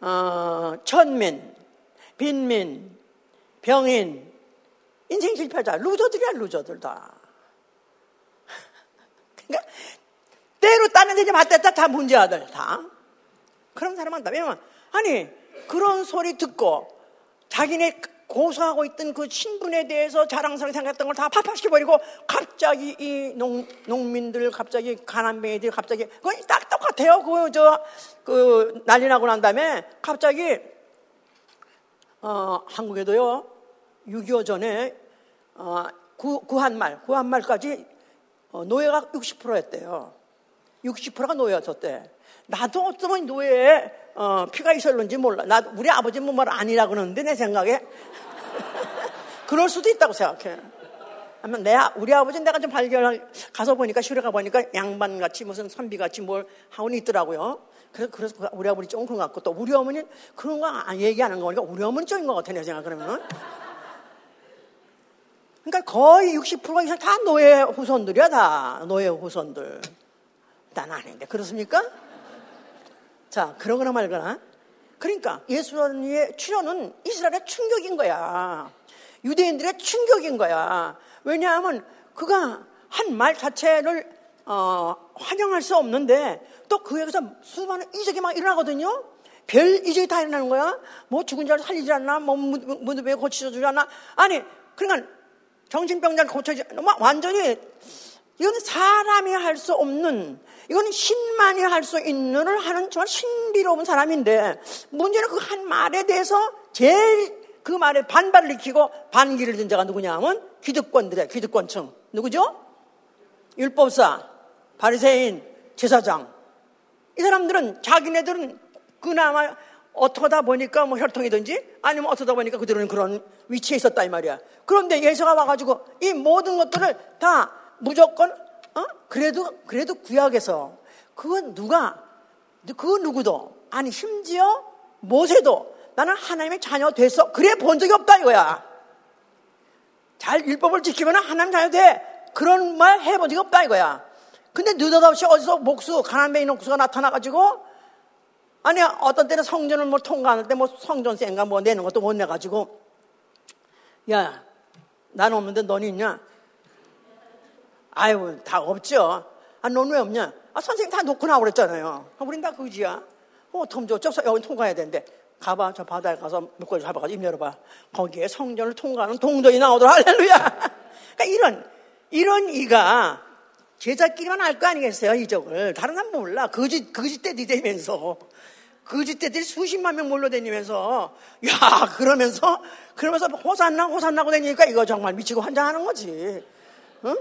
어, 천민, 빈민, 병인, 인생 실패자, 루저들이야, 루저들 다. 그러니까 때로 따는 데지 맞댔다 다 문제아들 다. 그런 사람 한다. 왜냐면 아니 그런 소리 듣고 자기네 고소하고 있던 그 신분에 대해서 자랑스럽게 생각했던 걸 다 파파시켜버리고 갑자기 이 농, 농민들 갑자기 가난뱅이들 갑자기 그건 딱 똑같아요. 그, 저, 그 난리 나고 난 다음에 갑자기 어, 한국에도요 6.25 전에 어, 구, 구한말, 구한말까지 어, 노예가 60%였대요. 60%가 노예였었대. 나도 어쩌면 노예에 어, 피가 있었는지 몰라. 나 우리 아버지는 뭐 아니라 그러는데 내 생각에 그럴 수도 있다고 생각해. 아마 내 우리 아버지는 내가 좀 발견 가서 보니까 시골에 가 보니까 양반 같이 무슨 선비 같이 뭘 하고는 있더라고요. 그래서 그래서 우리 아버지 조금 그런 것 같고 또 우리 어머니는 그런 거 얘기 하는 거니까 우리 어머니 쪽인 것 같아 내 생각 그러면은. 그러니까 거의 60%가 이상 다 노예 후손들이야 다 노예 후손들. 난 아닌데 그렇습니까? 자, 그러거나 말거나. 그러니까 예수님의 출현은 이스라엘의 충격인 거야. 유대인들의 충격인 거야. 왜냐하면 그가 한 말 자체를 어, 환영할 수 없는데 또 그에서 수많은 이적이 막 일어나거든요. 별 이적이 다 일어나는 거야. 뭐 죽은 자를 살리지 않나, 뭐 무드배 고치지 않나. 아니, 그러니까 정신병자를 고쳐지, 완전히 이건 사람이 할 수 없는 이건 신만이 할 수 있는 을 하는 정말 신비로운 사람인데 문제는 그 한 말에 대해서 제일 그 말에 반발을 일으키고 반기를 든 자가 누구냐 하면 기득권들이야 기득권층 누구죠? 율법사 바리새인 제사장 이 사람들은 자기네들은 그나마 어떠다 보니까 뭐 혈통이든지 아니면 어떠다 보니까 그들은 그런 위치에 있었다 이 말이야. 그런데 예수가 와가지고 이 모든 것들을 다 무조건 어? 그래도 그래도 구약에서 그건 누가 그 누구도 아니 심지어 모세도 나는 하나님의 자녀 됐어 그래 본 적이 없다 이거야. 잘 율법을 지키면 하나님 자녀 돼 그런 말 해본 적이 없다 이거야. 근데 느닷없이 어디서 목수 가난뱅이 목수가 나타나가지고 아니 어떤 때는 성전을 뭐 통과할 때뭐 성전세인가 뭐 내는 것도 못 내가지고 야 나는 없는데 너는 있냐? 아유, 다 없죠. 아, 넌 왜 없냐? 아, 선생님 다 놓고 나오고 그랬잖아요. 아, 우린 다 그지야. 어, 톰저, 저, 여기 통과해야 되는데. 가봐, 저 바다에 가서 물고기 잡아가지고 입 열어봐. 거기에 성전을 통과하는 동전이 나오더라. 할렐루야. 그러니까 이런, 이런 이가 제자끼리만 알 거 아니겠어요, 이적을. 다른 사람 몰라. 거짓, 거짓대들이 되면서. 거짓대들이 수십만 명 몰려다니면서, 야, 그러면서, 그러면서 호산나, 호산나고 다니니까 이거 정말 미치고 환장하는 거지. 응?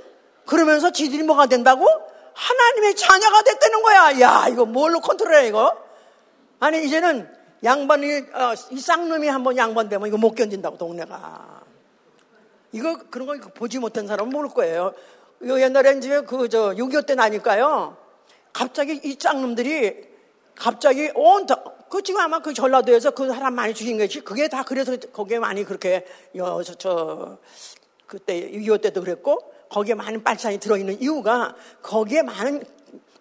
그러면서 지들이 뭐가 된다고? 하나님의 자녀가 됐다는 거야. 야, 이거 뭘로 컨트롤해, 이거? 아니, 이제는 양반이, 어, 이 쌍놈이 한번 양반 되면 이거 못 견딘다고, 동네가. 이거, 그런 거 보지 못한 사람은 모를 거예요. 옛날에 이제 그, 저, 6.25 때 나니까요. 갑자기 이 쌍놈들이 갑자기 온, 그 지금 아마 그 전라도에서 그 사람 많이 죽인 것이 그게 다 그래서 거기에 많이 그렇게, 여, 저, 저, 그때 6.25 때도 그랬고 거기에 많은 빨산이 들어있는 이유가 거기에 많은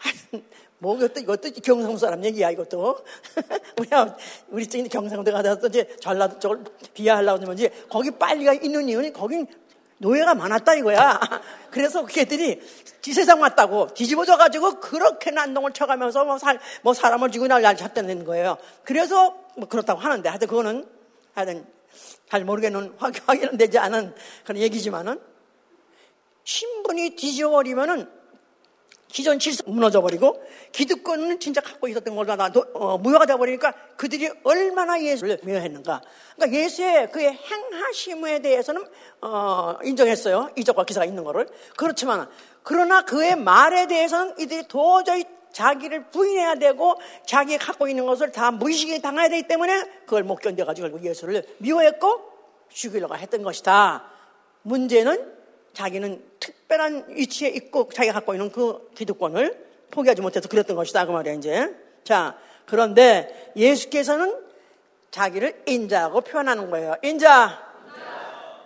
뭐 이것도 이것도 경상도 사람 얘기야 이것도 우리 우리 쪽에 경상도 가서 이제 전라도 쪽을 비하하려고 하는지 거기 빨리가 있는 이유는 거긴 노예가 많았다 이거야. 그래서 걔들이 지세상 왔다고 뒤집어져 가지고 그렇게 난동을 쳐가면서 뭐, 살, 뭐 사람을 죽이고 날 잡다는 거예요. 그래서 뭐 그렇다고 하는데 하여튼 그거는 하여튼 잘 모르겠는 확인은 되지 않은 그런 얘기지만은 신분이 뒤져버리면은 기존 질서 무너져 버리고 기득권은 진짜 갖고 있었던 걸로 나 어, 무효가 되어버리니까 그들이 얼마나 예수를 미워했는가. 그러니까 예수의 그의 행하심에 대해서는 어, 인정했어요. 이적과 기사가 있는 거를. 그렇지만 그러나 그의 말에 대해서는 이들이 도저히 자기를 부인해야 되고 자기가 갖고 있는 것을 다 무의식에 당해야 되기 때문에 그걸 못 견뎌가지고 예수를 미워했고 죽이려고 했던 것이다. 문제는 자기는 특별한 위치에 있고 자기가 갖고 있는 그 기득권을 포기하지 못해서 그랬던 것이다. 그 말이야, 이제. 자, 그런데 예수께서는 자기를 인자하고 표현하는 거예요. 인자.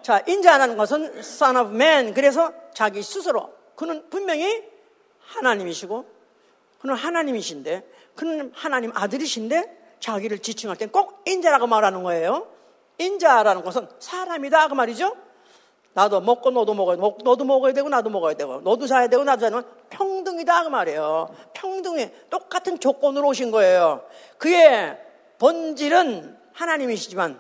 자, 인자라는 것은 son of man. 그래서 자기 스스로. 그는 분명히 하나님이시고, 그는 하나님이신데, 그는 하나님 아들이신데, 자기를 지칭할 땐 꼭 인자라고 말하는 거예요. 인자라는 것은 사람이다. 그 말이죠. 나도 먹고 너도 먹어야 되고, 너도 먹어야 되고, 나도 먹어야 되고, 너도 자야 되고, 나도 자야 되고, 평등이다. 그 말이에요. 평등해. 똑같은 조건으로 오신 거예요. 그의 본질은 하나님이시지만,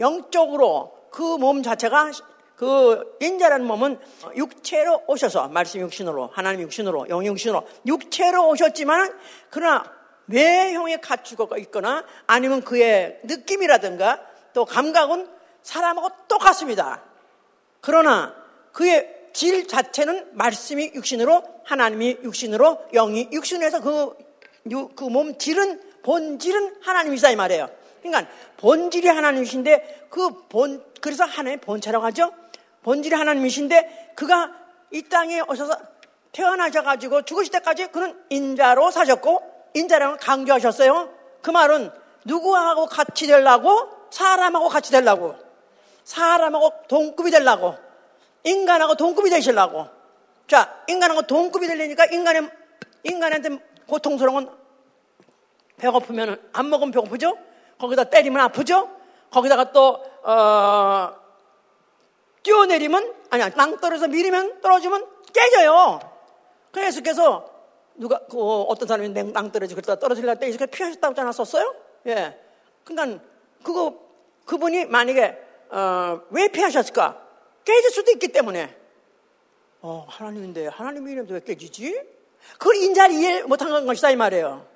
영적으로 그 몸 자체가 그 인자라는 몸은 육체로 오셔서 말씀 육신으로 하나님 육신으로 영 육신으로 육체로 오셨지만 그러나 외형에 갖추고 있거나 아니면 그의 느낌이라든가 또 감각은 사람하고 똑같습니다. 그러나 그의 질 자체는 말씀이 육신으로 하나님이 육신으로 영이 육신에서 그 그 몸 질은 본질은 하나님이다 이 말이에요. 그러니까 본질이 하나님이신데 그 본 그래서 하나님의 본체라고 하죠. 본질이 하나님이신데 그가 이 땅에 오셔서 태어나셔 가지고 죽으실 때까지 그는 인자로 사셨고 인자라는 강조하셨어요. 그 말은 누구하고 같이 되려고 사람하고 같이 되려고 사람하고 동급이 되려고 인간하고 동급이 되시려고 자 인간하고 동급이 되려니까 인간의 인간한테 고통스러운 건 배고프면 안 먹으면 배고프죠 거기다 때리면 아프죠 거기다가 또 어, 뛰어내리면 아니야 낭떠러서 밀리면 떨어지면 깨져요. 그래서 예수께서 누가 그 어떤 사람이 낭떠러지고 그러다 떨어지려고 때 예수께서 피하셨다고 하지 않았었어요? 예. 그러니까 그거 그분이 만약에 어, 왜 피하셨을까? 깨질 수도 있기 때문에. 어, 하나님인데 하나님 이름도 왜 깨지지? 그걸 인자를 이해 못한 것이다 이 말이에요.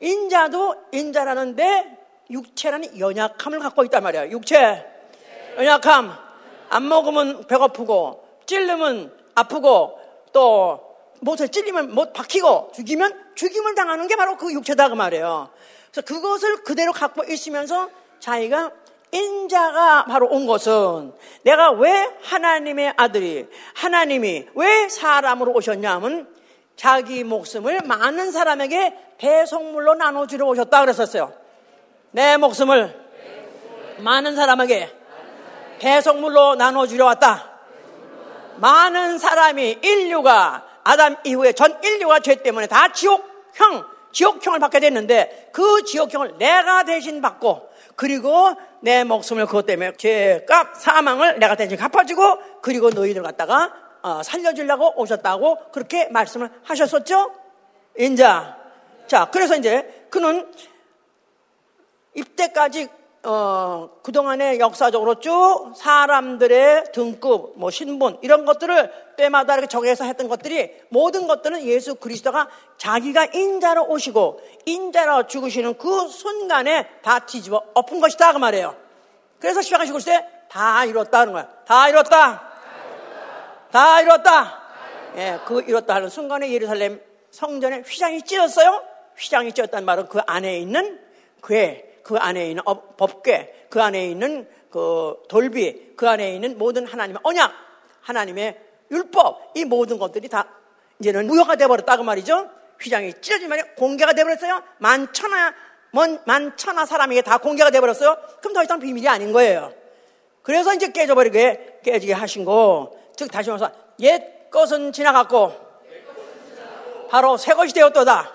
인자도 인자라는데 육체라는 연약함을 갖고 있단 말이야. 육체, 연약함. 안 먹으면 배고프고, 찔르면 아프고, 또 못에 찔리면 못 박히고, 죽이면 죽임을 당하는 게 바로 그 육체다 그 말이에요. 그래서 그것을 그대로 갖고 있으면서 자기가 인자가 바로 온 것은 내가 왜 하나님의 아들이 하나님이 왜 사람으로 오셨냐 하면 자기 목숨을 많은 사람에게 배송물로 나눠주려 오셨다 그랬었어요. 내 목숨을 많은 사람에게 배송물로 나눠주려 왔다. 많은 사람이 인류가 아담 이후에 전 인류가 죄 때문에 다 지옥형, 지옥형을 받게 됐는데 그 지옥형을 내가 대신 받고 그리고 내 목숨을 그것 때문에 죄값 사망을 내가 대신 갚아주고 그리고 너희들 갖다가 어, 살려주려고 오셨다고 그렇게 말씀을 하셨었죠? 인자. 자, 그래서 이제 그는 입대까지 어, 그동안에 역사적으로 쭉 사람들의 등급, 뭐 신분 이런 것들을 때마다 이렇게 정해서 했던 것들이 모든 것들은 예수 그리스도가 자기가 인자로 오시고 인자로 죽으시는 그 순간에 다 뒤집어 엎은 것이다 그 말이에요. 그래서 시작하 죽을 때다 이뤘다 하는 거야. 다 이뤘다. 다 이뤘다. 예, 그 이뤘다 하는 순간에 예루살렘 성전에 휘장이 찢었어요. 휘장이 찢었다는 말은 그 안에 있는 그의 그 안에 있는 법궤, 그 안에 있는 그 돌비, 그 안에 있는 모든 하나님의 언약, 하나님의 율법, 이 모든 것들이 다 이제는 무효가 되어버렸다고 말이죠. 휘장이 찢어진 말이 공개가 되어버렸어요. 만천하, 만천하 사람에게 다 공개가 되어버렸어요. 그럼 더 이상 비밀이 아닌 거예요. 그래서 이제 깨져버리게, 깨지게 하신 거. 즉, 다시 말해서, 옛 것은 지나갔고, 바로 새 것이 되었도다.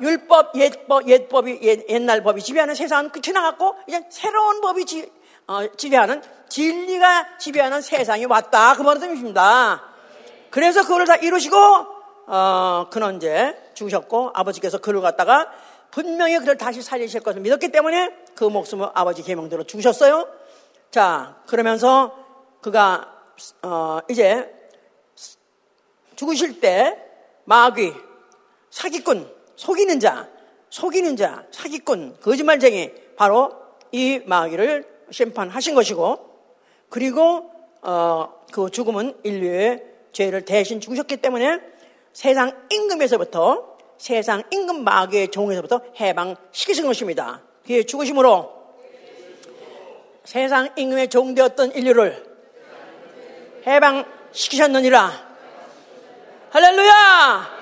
율법, 옛법, 옛법이, 옛, 옛날 법이 지배하는 세상은 끝이 나갔고, 이제 새로운 법이 지, 어, 지배하는, 진리가 지배하는 세상이 왔다. 그 말씀이십니다. 그래서 그거를 다 이루시고, 어, 그는 이제 죽으셨고, 아버지께서 그를 갖다가 분명히 그를 다시 살리실 것을 믿었기 때문에 그 목숨을 아버지 계명대로 죽으셨어요. 자, 그러면서 그가, 어, 이제 죽으실 때 마귀, 사기꾼, 속이는 자, 속이는 자, 사기꾼, 거짓말쟁이 바로 이 마귀를 심판하신 것이고 그리고 어, 그 죽음은 인류의 죄를 대신 죽으셨기 때문에 세상 임금에서부터 세상 임금 마귀의 종에서부터 해방시키신 것입니다. 그의 죽으심으로 세상 임금의 종되었던 인류를 해방시키셨느니라. 할렐루야!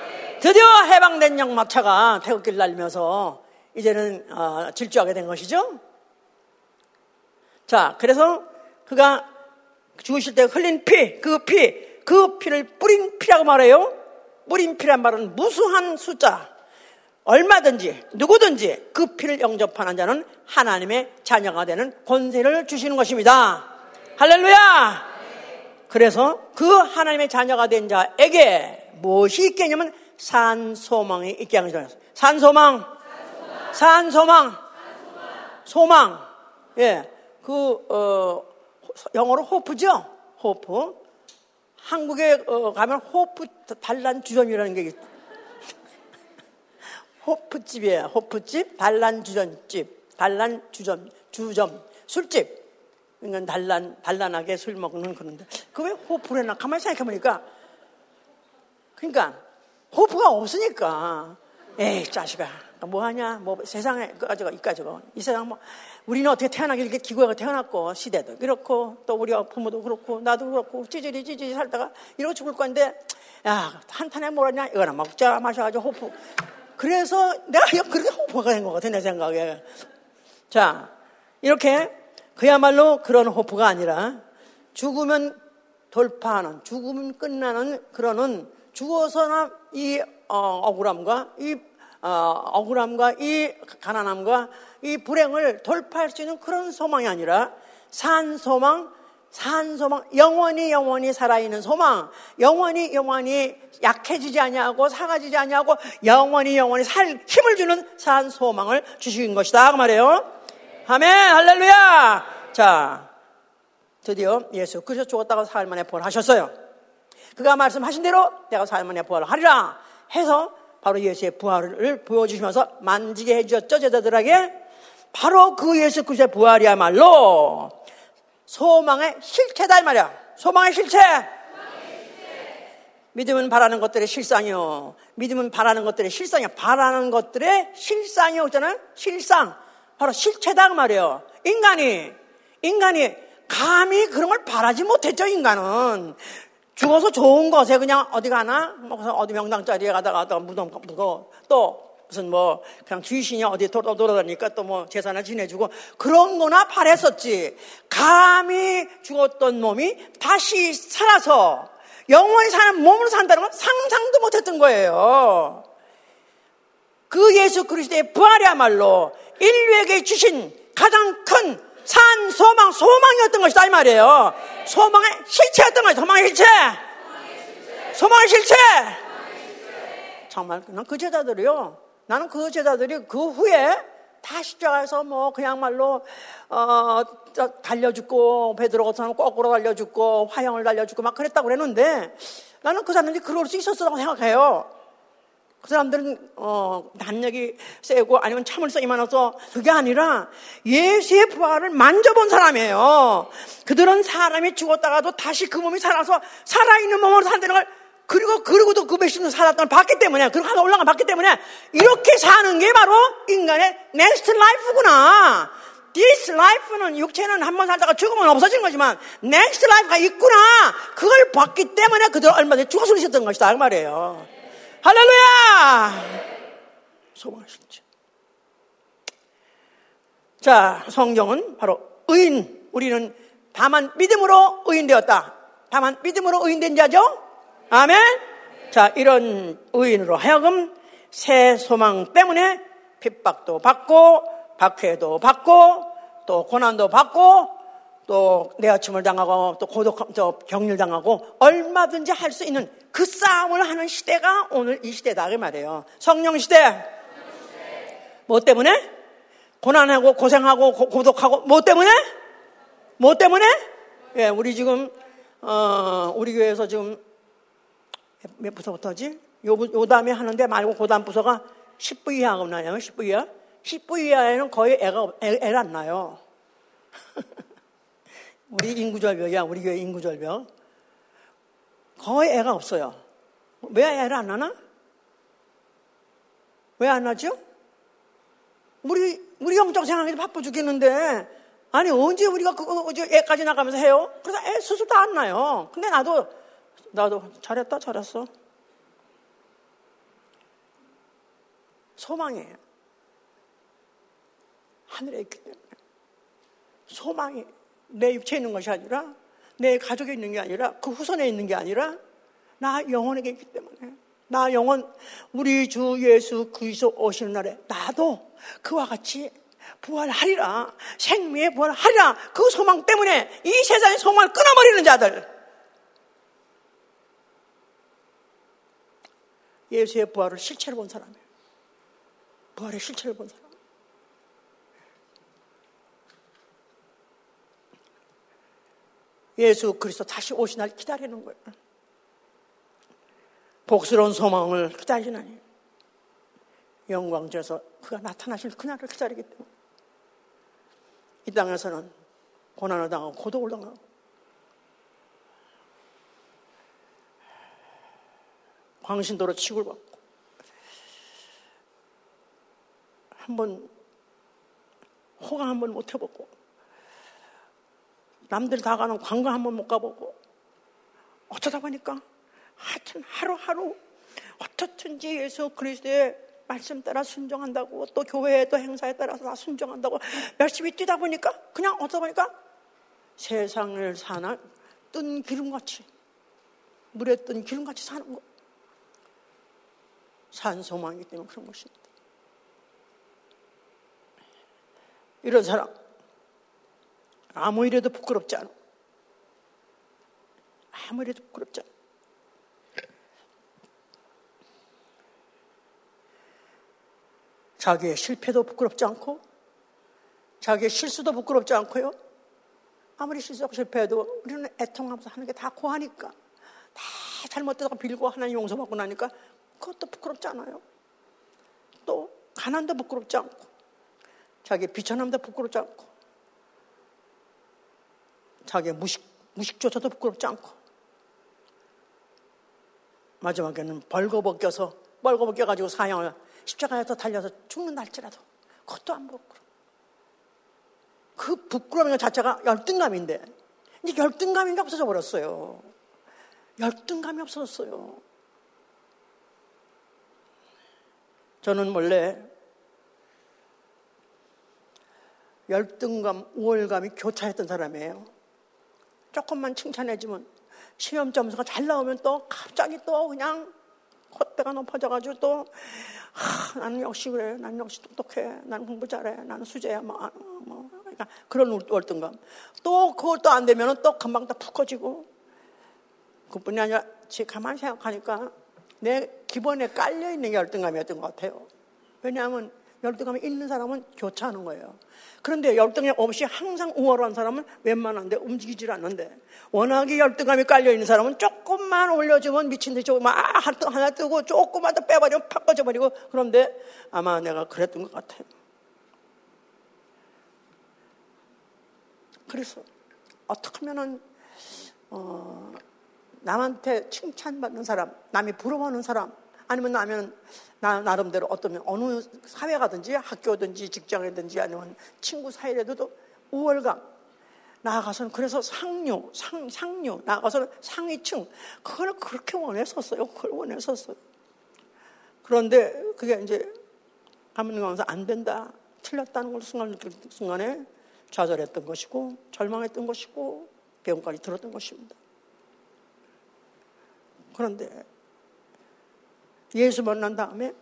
드디어 해방된 양마차가 태극기를 날리면서 이제는 어, 질주하게 된 것이죠. 자, 그래서 그가 죽으실 때 흘린 피, 그 피, 그 피를 뿌린 피라고 말해요. 뿌린 피란 말은 무수한 숫자. 얼마든지, 누구든지 그 피를 영접하는 자는 하나님의 자녀가 되는 권세를 주시는 것입니다. 할렐루야! 그래서 그 하나님의 자녀가 된 자에게 무엇이 있겠냐면 산 소망이 있게 하는 거죠. 산 소망. 산 소망. 소망. 예. 그, 어, 영어로 호프죠? 호프. 한국에 어, 가면 호프 단란 주점이라는 게 있... 호프집이에요. 호프집, 단란 주점집, 단란 주점, 주점, 술집. 그러니까 단란, 단란하게 술 먹는 그런데. 그 왜 호프를 해나? 가만히 생각해보니까. 그러니까, 호프가 없으니까. 에이, 자식아. 뭐 하냐? 뭐 세상에, 그 가지고, 이 가지고. 이 세상 뭐, 우리는 어떻게 태어나길 이렇게 기구가 태어났고, 시대도 그렇고, 또 우리 부모도 그렇고, 나도 그렇고, 찌질이 찌질이 살다가 이러고 죽을 건데, 야, 한탄에 뭐라냐? 이거나 먹자, 마셔가지고 호프. 그래서 내가 그렇게 호프가 된 것 같아, 내 생각에. 자, 이렇게 그야말로 그런 호프가 아니라 죽으면 돌파하는, 죽으면 끝나는 그러는 죽어서나 이 어, 억울함과 이 어, 억울함과 이 가난함과 이 불행을 돌파할 수 있는 그런 소망이 아니라 산 소망, 산 소망, 영원히 영원히 살아있는 소망, 영원히 영원히 약해지지 아니하고 사가지지 아니하고 영원히 영원히 살 힘을 주는 산 소망을 주신 것이다 그 말이에요. 아멘, 할렐루야. 자, 드디어 예수 그리스도 죽었다고 사흘 만에 부활하셨어요. 그가 말씀하신 대로 내가 사흘 만에 부활하리라 해서 바로 예수의 부활을 보여주시면서 만지게 해주셨죠, 제자들에게? 바로 그 예수 그리스도의 부활이야말로 소망의 실체다, 이 말이야. 소망의 실체! 믿음은 바라는 것들의 실상이요. 믿음은 바라는 것들의 실상이요. 바라는 것들의 실상이 었잖아요 실상. 바로 실체다, 그 말이에요. 인간이, 인간이 감히 그런 걸 바라지 못했죠, 인간은. 죽어서 좋은 것에 그냥 어디 가나? 뭐 어디 명당 자리에 가다가 또 무덤 묻고 또 무슨 뭐 그냥 귀신이 어디 돌아, 돌아다니까 또 뭐 재산을 지내주고 그런 거나 바랬었지. 감히 죽었던 몸이 다시 살아서 영원히 사는 몸으로 산다는 건 상상도 못했던 거예요. 그 예수 그리스도의 부활이야말로 인류에게 주신 가장 큰 산 소망, 소망이었던 것이다 이 말이에요. 소망의 실체였던 거예요. 소망의 실체. 소망의 실체. 정말 그 제자들이요. 나는 그 제자들이 그 후에 다 십자가에서 뭐 그냥 말로 어 달려 죽고 베드로가서는 거꾸로 달려 죽고 화형을 달려 죽고 막 그랬다고 그랬는데 나는 그 사람들이 그럴 수 있었다고 생각해요. 그 사람들은 어 단력이 세고 아니면 참을성이 많아서 그게 아니라 예수의 부활을 만져본 사람이에요. 그들은 사람이 죽었다가도 다시 그 몸이 살아서 살아있는 몸으로 산다는 걸 그리고 그리고도 그년 살았던 걸 봤기 때문에 그리고 하나 올라가 봤기 때문에 이렇게 사는 게 바로 인간의 next life구나. This life는 육체는 한 번 살다가 죽으면 없어진 거지만 next life가 있구나. 그걸 봤기 때문에 그들 얼마든지 죽었을 수 있었던 것이다 그 말이에요. 할렐루야. 소망하시죠. 자, 성경은 바로 의인. 우리는 다만 믿음으로 의인되었다. 다만 믿음으로 의인된 자죠. 아멘? 자, 이런 의인으로 하여금 새 소망 때문에 핍박도 받고, 박해도 받고, 또 고난도 받고, 또 내아침을 당하고, 또 고독, 저 격렬 당하고, 얼마든지 할 수 있는 그 싸움을 하는 시대가 오늘 이 시대다. 그 말이에요. 성령 시대. 뭐 때문에? 고난하고, 고생하고, 고, 고독하고, 뭐 때문에? 뭐 때문에? 예, 우리 지금, 어, 우리 교회에서 지금 몇 부서부터지? 요, 요 다음에 하는데 말고 그 다음 부서가 10부 이하가 없나요? 10부 이하? 10부 이하에는 거의 애가, 애, 애를 안 나요. 우리 인구절벽이야, 우리 교회 인구절벽. 거의 애가 없어요. 왜 애를 안 나나? 왜안 나죠? 우리, 우리 영적 생활이 바빠 죽겠는데, 아니, 언제 우리가 그, 그, 애까지 나가면서 해요? 그래서 애 수술 다 안 나요. 근데 나도 나도 잘했다, 잘했어. 소망이에요. 하늘에 있기 때문에. 소망이 내 육체에 있는 것이 아니라 내 가족에 있는 게 아니라 그 후손에 있는 게 아니라 나 영혼에게 있기 때문에 나 영혼 우리 주 예수 그리스도 오시는 날에 나도 그와 같이 부활하리라 생명의 부활하리라 그 소망 때문에 이 세상의 소망을 끊어버리는 자들 예수의 부활을 실체로 본 사람이에요. 부활의 실체를 본 사람. 예수 그리스도 다시 오신 날 기다리는 거예요. 복스러운 소망을 기다리나니. 영광에서 그가 나타나실 그날을 기다리기 때문에. 이 땅에서는 고난을 당하고 고독을 당하고. 광신도로 치고를 받고. 한번 호강 한번 못 해보고 남들 다 가는 관광 한번 못 가보고 어쩌다 보니까 하여튼 하루하루 어떻든지 예수 그리스도의 말씀 따라 순종한다고 또 교회에 또 행사에 따라서 다 순종한다고 열심히 뛰다 보니까 그냥 어쩌다 보니까 세상을 사나 뜬 기름같이 물에 뜬 기름같이 사는 거 산 소망이기 때문에 그런 것입니다. 이런 사람 아무 이래도 부끄럽지 않아. 아무 이래도 부끄럽지 않아. 자기의 실패도 부끄럽지 않고 자기의 실수도 부끄럽지 않고요. 아무리 실수하고 실패해도 우리는 애통하면서 하는 게 다 고하니까 다 잘못되다가 빌고 하나님 용서받고 나니까 그것도 부끄럽지 않아요. 또 가난도 부끄럽지 않고 자기 비천함도 부끄럽지 않고 자기의 무식, 무식조차도 부끄럽지 않고 마지막에는 벌거벗겨서 벌거벗겨가지고 사형을 십자가에서 달려서 죽는 날짜라도 그것도 안 부끄러워. 그 부끄러움 자체가 열등감인데 이제 열등감이 없어져 버렸어요. 열등감이 없어졌어요. 저는 원래 열등감, 우월감이 교차했던 사람이에요. 조금만 칭찬해주면 시험 점수가 잘 나오면 또 갑자기 또 그냥 콧대가 높아져가지고 또 하, 나는 역시 그래, 나는 역시 똑똑해, 나는 공부 잘해, 나는 수제야, 뭐, 아, 뭐 그러니까 그런 월등감. 또 그것도 안 되면 또 금방 또푹 꺼지고. 그뿐이 아니라 제 가만히 생각하니까 내 기본에 깔려 있는 열등감이었던 것 같아요. 왜냐하면 열등감이 있는 사람은 교차하는 거예요. 그런데 열등감 없이 항상 우월한 사람은 웬만한데 움직이질 않는데 워낙에 열등감이 깔려 있는 사람은 조금만 올려주면 미친 듯이 막 하나 뜨고 조금만 더 빼버리면 팍 꺼져버리고 그런데 아마 내가 그랬던 것 같아요. 그래서 어떻게 하면은 어, 남한테 칭찬받는 사람, 남이 부러워하는 사람, 아니면 나면 나, 나름대로 어떤 어느 사회 가든지 학교든지 직장이든지 아니면 친구 사이라도 우월감 나아가서는 그래서 상류, 상, 상류, 나아가서는 상위층 그걸 그렇게 원했었어요. 그걸 원했었어요. 그런데 그게 이제 가면 가면서 안 된다, 틀렸다는 걸 순간, 순간에 좌절했던 것이고 절망했던 것이고 병까지 들었던 것입니다. 그런데 예수 만난 다음에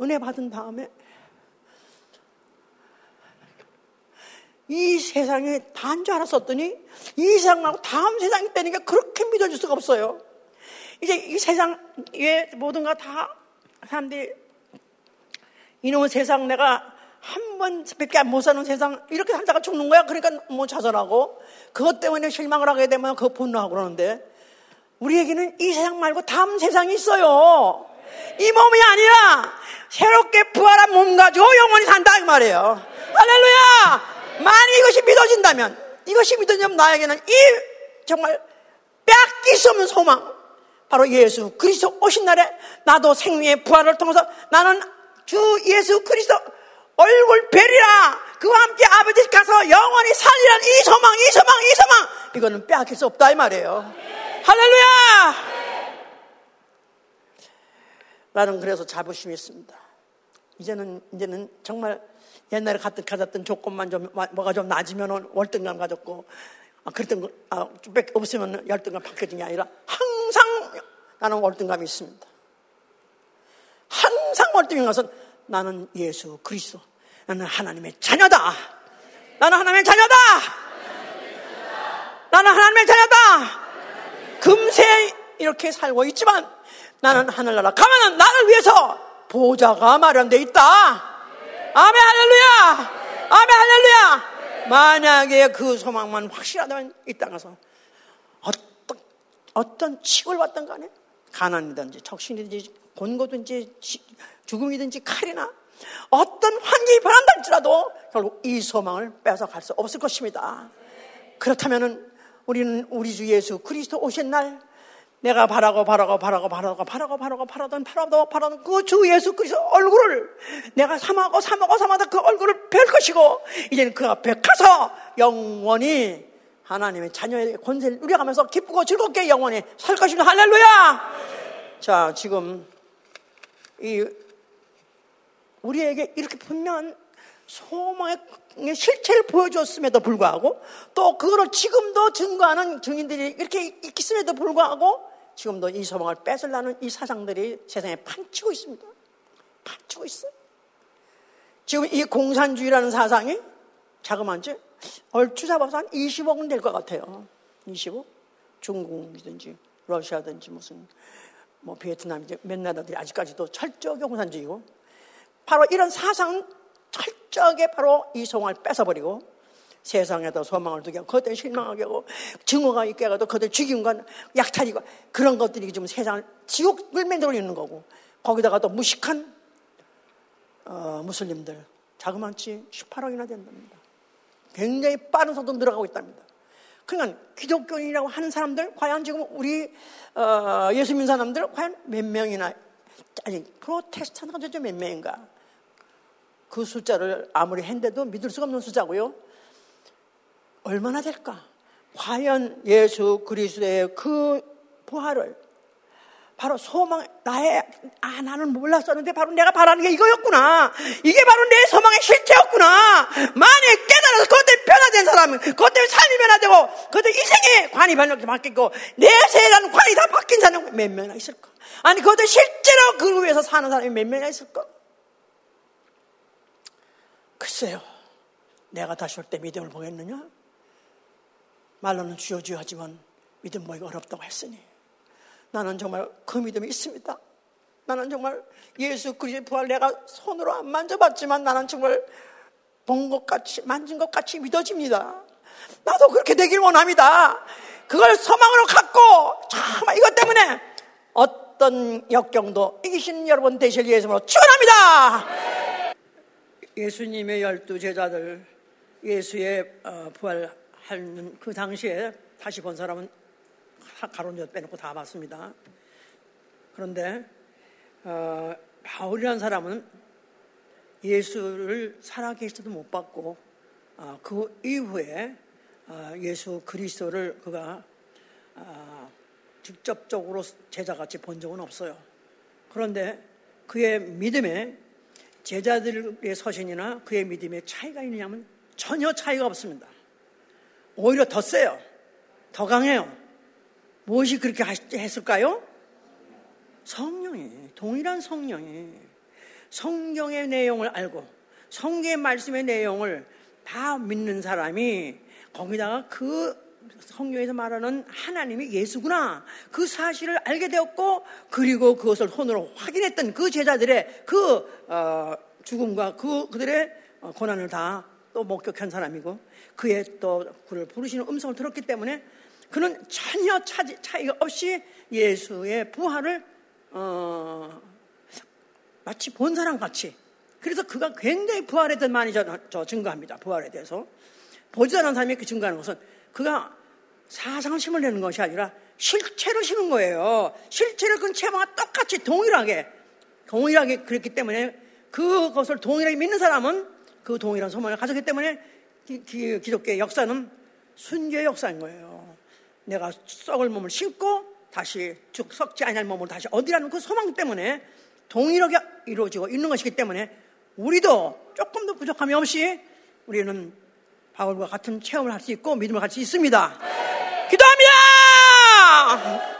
은혜 받은 다음에 이 세상에 다인 줄 알았었더니 이 세상 말고 다음 세상이 게 그렇게 믿어질 수가 없어요. 이제 이 세상에 모든가 다 사람들이 이놈의 세상 내가 한 번밖에 못 사는 세상 이렇게 살다가 죽는 거야. 그러니까 뭐 좌절하고 그것 때문에 실망을 하게 되면 그 분노하고 그러는데 우리에게는 이 세상 말고 다음 세상이 있어요. 이 몸이 아니라 새롭게 부활한 몸 가지고 영원히 산다 이 말이에요. 할렐루야! 만약 이것이 믿어진다면 이것이 믿어지면 나에게는 이 정말 뺏길 수 없는 소망 바로 예수 그리스도 오신 날에 나도 생명의 부활을 통해서 나는 주 예수 그리스도 얼굴 뵈리라 그와 함께 아버지 가서 영원히 살리라는 이 소망 이 소망 이 소망 이거는 빼앗길 수 없다 이 말이에요. 할렐루야! 나는 그래서 자부심이 있습니다. 이제는, 이제는 정말 옛날에 가졌던 조건만 좀, 뭐가 좀 낮으면 월등감 가졌고, 아, 그랬던 거, 아, 좀밖에 없으면 열등감 바뀌어진 게 아니라 항상 나는 월등감이 있습니다. 항상 월등감 가서 나는 예수 그리스도. 나는 하나님의 자녀다. 나는 하나님의 자녀다. 나는 하나님의 자녀다. 금세 이렇게 살고 있지만 나는 하늘나라 가면은 나를 위해서 보좌가 마련돼 있다. 아멘 할렐루야. 아멘 할렐루야. 만약에 그 소망만 확실하다면 이 땅에서 어떤, 어떤 칙을 받던 간에 가난이든지 적신이든지 곤고든지 죽음이든지 칼이나 어떤 환경이 변한다 할지라도 결국 이 소망을 뺏어갈 수 없을 것입니다. 그렇다면 우리는 우리 주 예수 그리스도 오신 날 내가 바라고 바라고 바라고 바라고 바라고 바라고 바라던 바라도 바라던 그 주 예수 그리스도 얼굴을 내가 삼하고 삼하고 삼하다 그 얼굴을 뵐 것이고 이제는 그 앞에 가서 영원히 하나님의 자녀의 권세를 누려가면서 기쁘고 즐겁게 영원히 살 것입니다. 할렐루야! 자, 지금 이 우리에게 이렇게 분명한 소망의 실체를 보여줬음에도 불구하고 또 그거를 지금도 증거하는 증인들이 이렇게 있음에도 불구하고 지금도 이 소망을 뺏으려는 이 사상들이 세상에 판치고 있습니다. 판치고 있어요. 지금 이 공산주의라는 사상이 자그만지 얼추 잡아서 한 20억은 될 것 같아요. 20억? 중국이든지 러시아든지 무슨 뭐 베트남이든지 몇 나라들이 아직까지도 철저하게 공산주의고 바로 이런 사상은 철저하게 바로 이 소망을 뺏어버리고 세상에도 소망을 두게 하고 그들 실망하게 하고 증오가 있게 하고 그들 죽인 건 약탈이고 그런 것들이 지금 세상을 지옥을 만들어 있는 거고 거기다가 또 무식한 어, 무슬림들 자그만치 18억이나 된답니다. 굉장히 빠른 속도로 늘어가고 있답니다. 그러니까 기독교인이라고 하는 사람들 과연 지금 우리 어, 예수 믿는 사람들 과연 몇 명이나 아니 프로테스탄트가 몇 명인가 그 숫자를 아무리 했는데도 믿을 수가 없는 숫자고요. 얼마나 될까? 과연 예수 그리스도의 그 부활을 바로 소망, 나의, 아, 나는 몰랐었는데 바로 내가 바라는 게 이거였구나. 이게 바로 내 소망의 실체였구나. 만약에 깨달아서 그것 때문에 변화된 사람은 그것 때문에 삶이 변화되고 그것 때문에 인생의 관이 변하게 바뀌고 내 세라는 관이 다 바뀐 사람이 몇 명이나 있을까? 아니, 그것 때문에 실제로 그 위해서 사는 사람이 몇 명이나 있을까? 글쎄요. 내가 다시 올 때 믿음을 보겠느냐? 말로는 주여 주여 하지만 믿음 보기가 어렵다고 했으니 나는 정말 그 믿음이 있습니다. 나는 정말 예수 그리스도의 부활 내가 손으로 안 만져봤지만 나는 정말 본 것 같이 만진 것 같이 믿어집니다. 나도 그렇게 되길 원합니다. 그걸 소망으로 갖고 참 이것 때문에 어떤 역경도 이기신 여러분 되실 예수로 축원합니다. 예수님의 열두 제자들 예수의 어, 부활하는 그 당시에 다시 본 사람은 가론젓 빼놓고 다 봤습니다. 그런데 어, 바울이라는 사람은 예수를 살아계시도 못 봤고 어, 그 이후에 어, 예수 그리스도를 그가 어, 직접적으로 제자같이 본 적은 없어요. 그런데 그의 믿음에 제자들의 서신이나 그의 믿음에 차이가 있느냐면 전혀 차이가 없습니다. 오히려 더 세요. 더 강해요. 무엇이 그렇게 했을까요? 성령이, 동일한 성령이 성경의 내용을 알고 성경의 말씀의 내용을 다 믿는 사람이 거기다가 그 성경에서 말하는 하나님이 예수구나. 그 사실을 알게 되었고, 그리고 그것을 손으로 확인했던 그 제자들의 그, 어, 죽음과 그, 그들의 어, 고난을 다 또 목격한 사람이고, 그의 또 그를 부르시는 음성을 들었기 때문에 그는 전혀 차지, 차이가 없이 예수의 부활을, 어, 마치 본 사람 같이. 그래서 그가 굉장히 부활에 대해 많이 저, 저 증거합니다. 부활에 대해서. 보지도 않은 사람이 그 증거하는 것은 그가 사상심을 내는 것이 아니라 실체로 심은 거예요. 실체를 그 체험과 똑같이 동일하게, 동일하게 그랬기 때문에 그것을 동일하게 믿는 사람은 그 동일한 소망을 가졌기 때문에 기, 기, 기독교의 역사는 순교의 역사인 거예요. 내가 썩을 몸을 신고 다시 죽 썩지 아니할 몸을 다시 얻으라는 그 소망 때문에 동일하게 이루어지고 있는 것이기 때문에 우리도 조금 더 부족함이 없이 우리는 바울과 같은 체험을 할 수 있고 믿음을 할 수 있습니다. 기도합니다!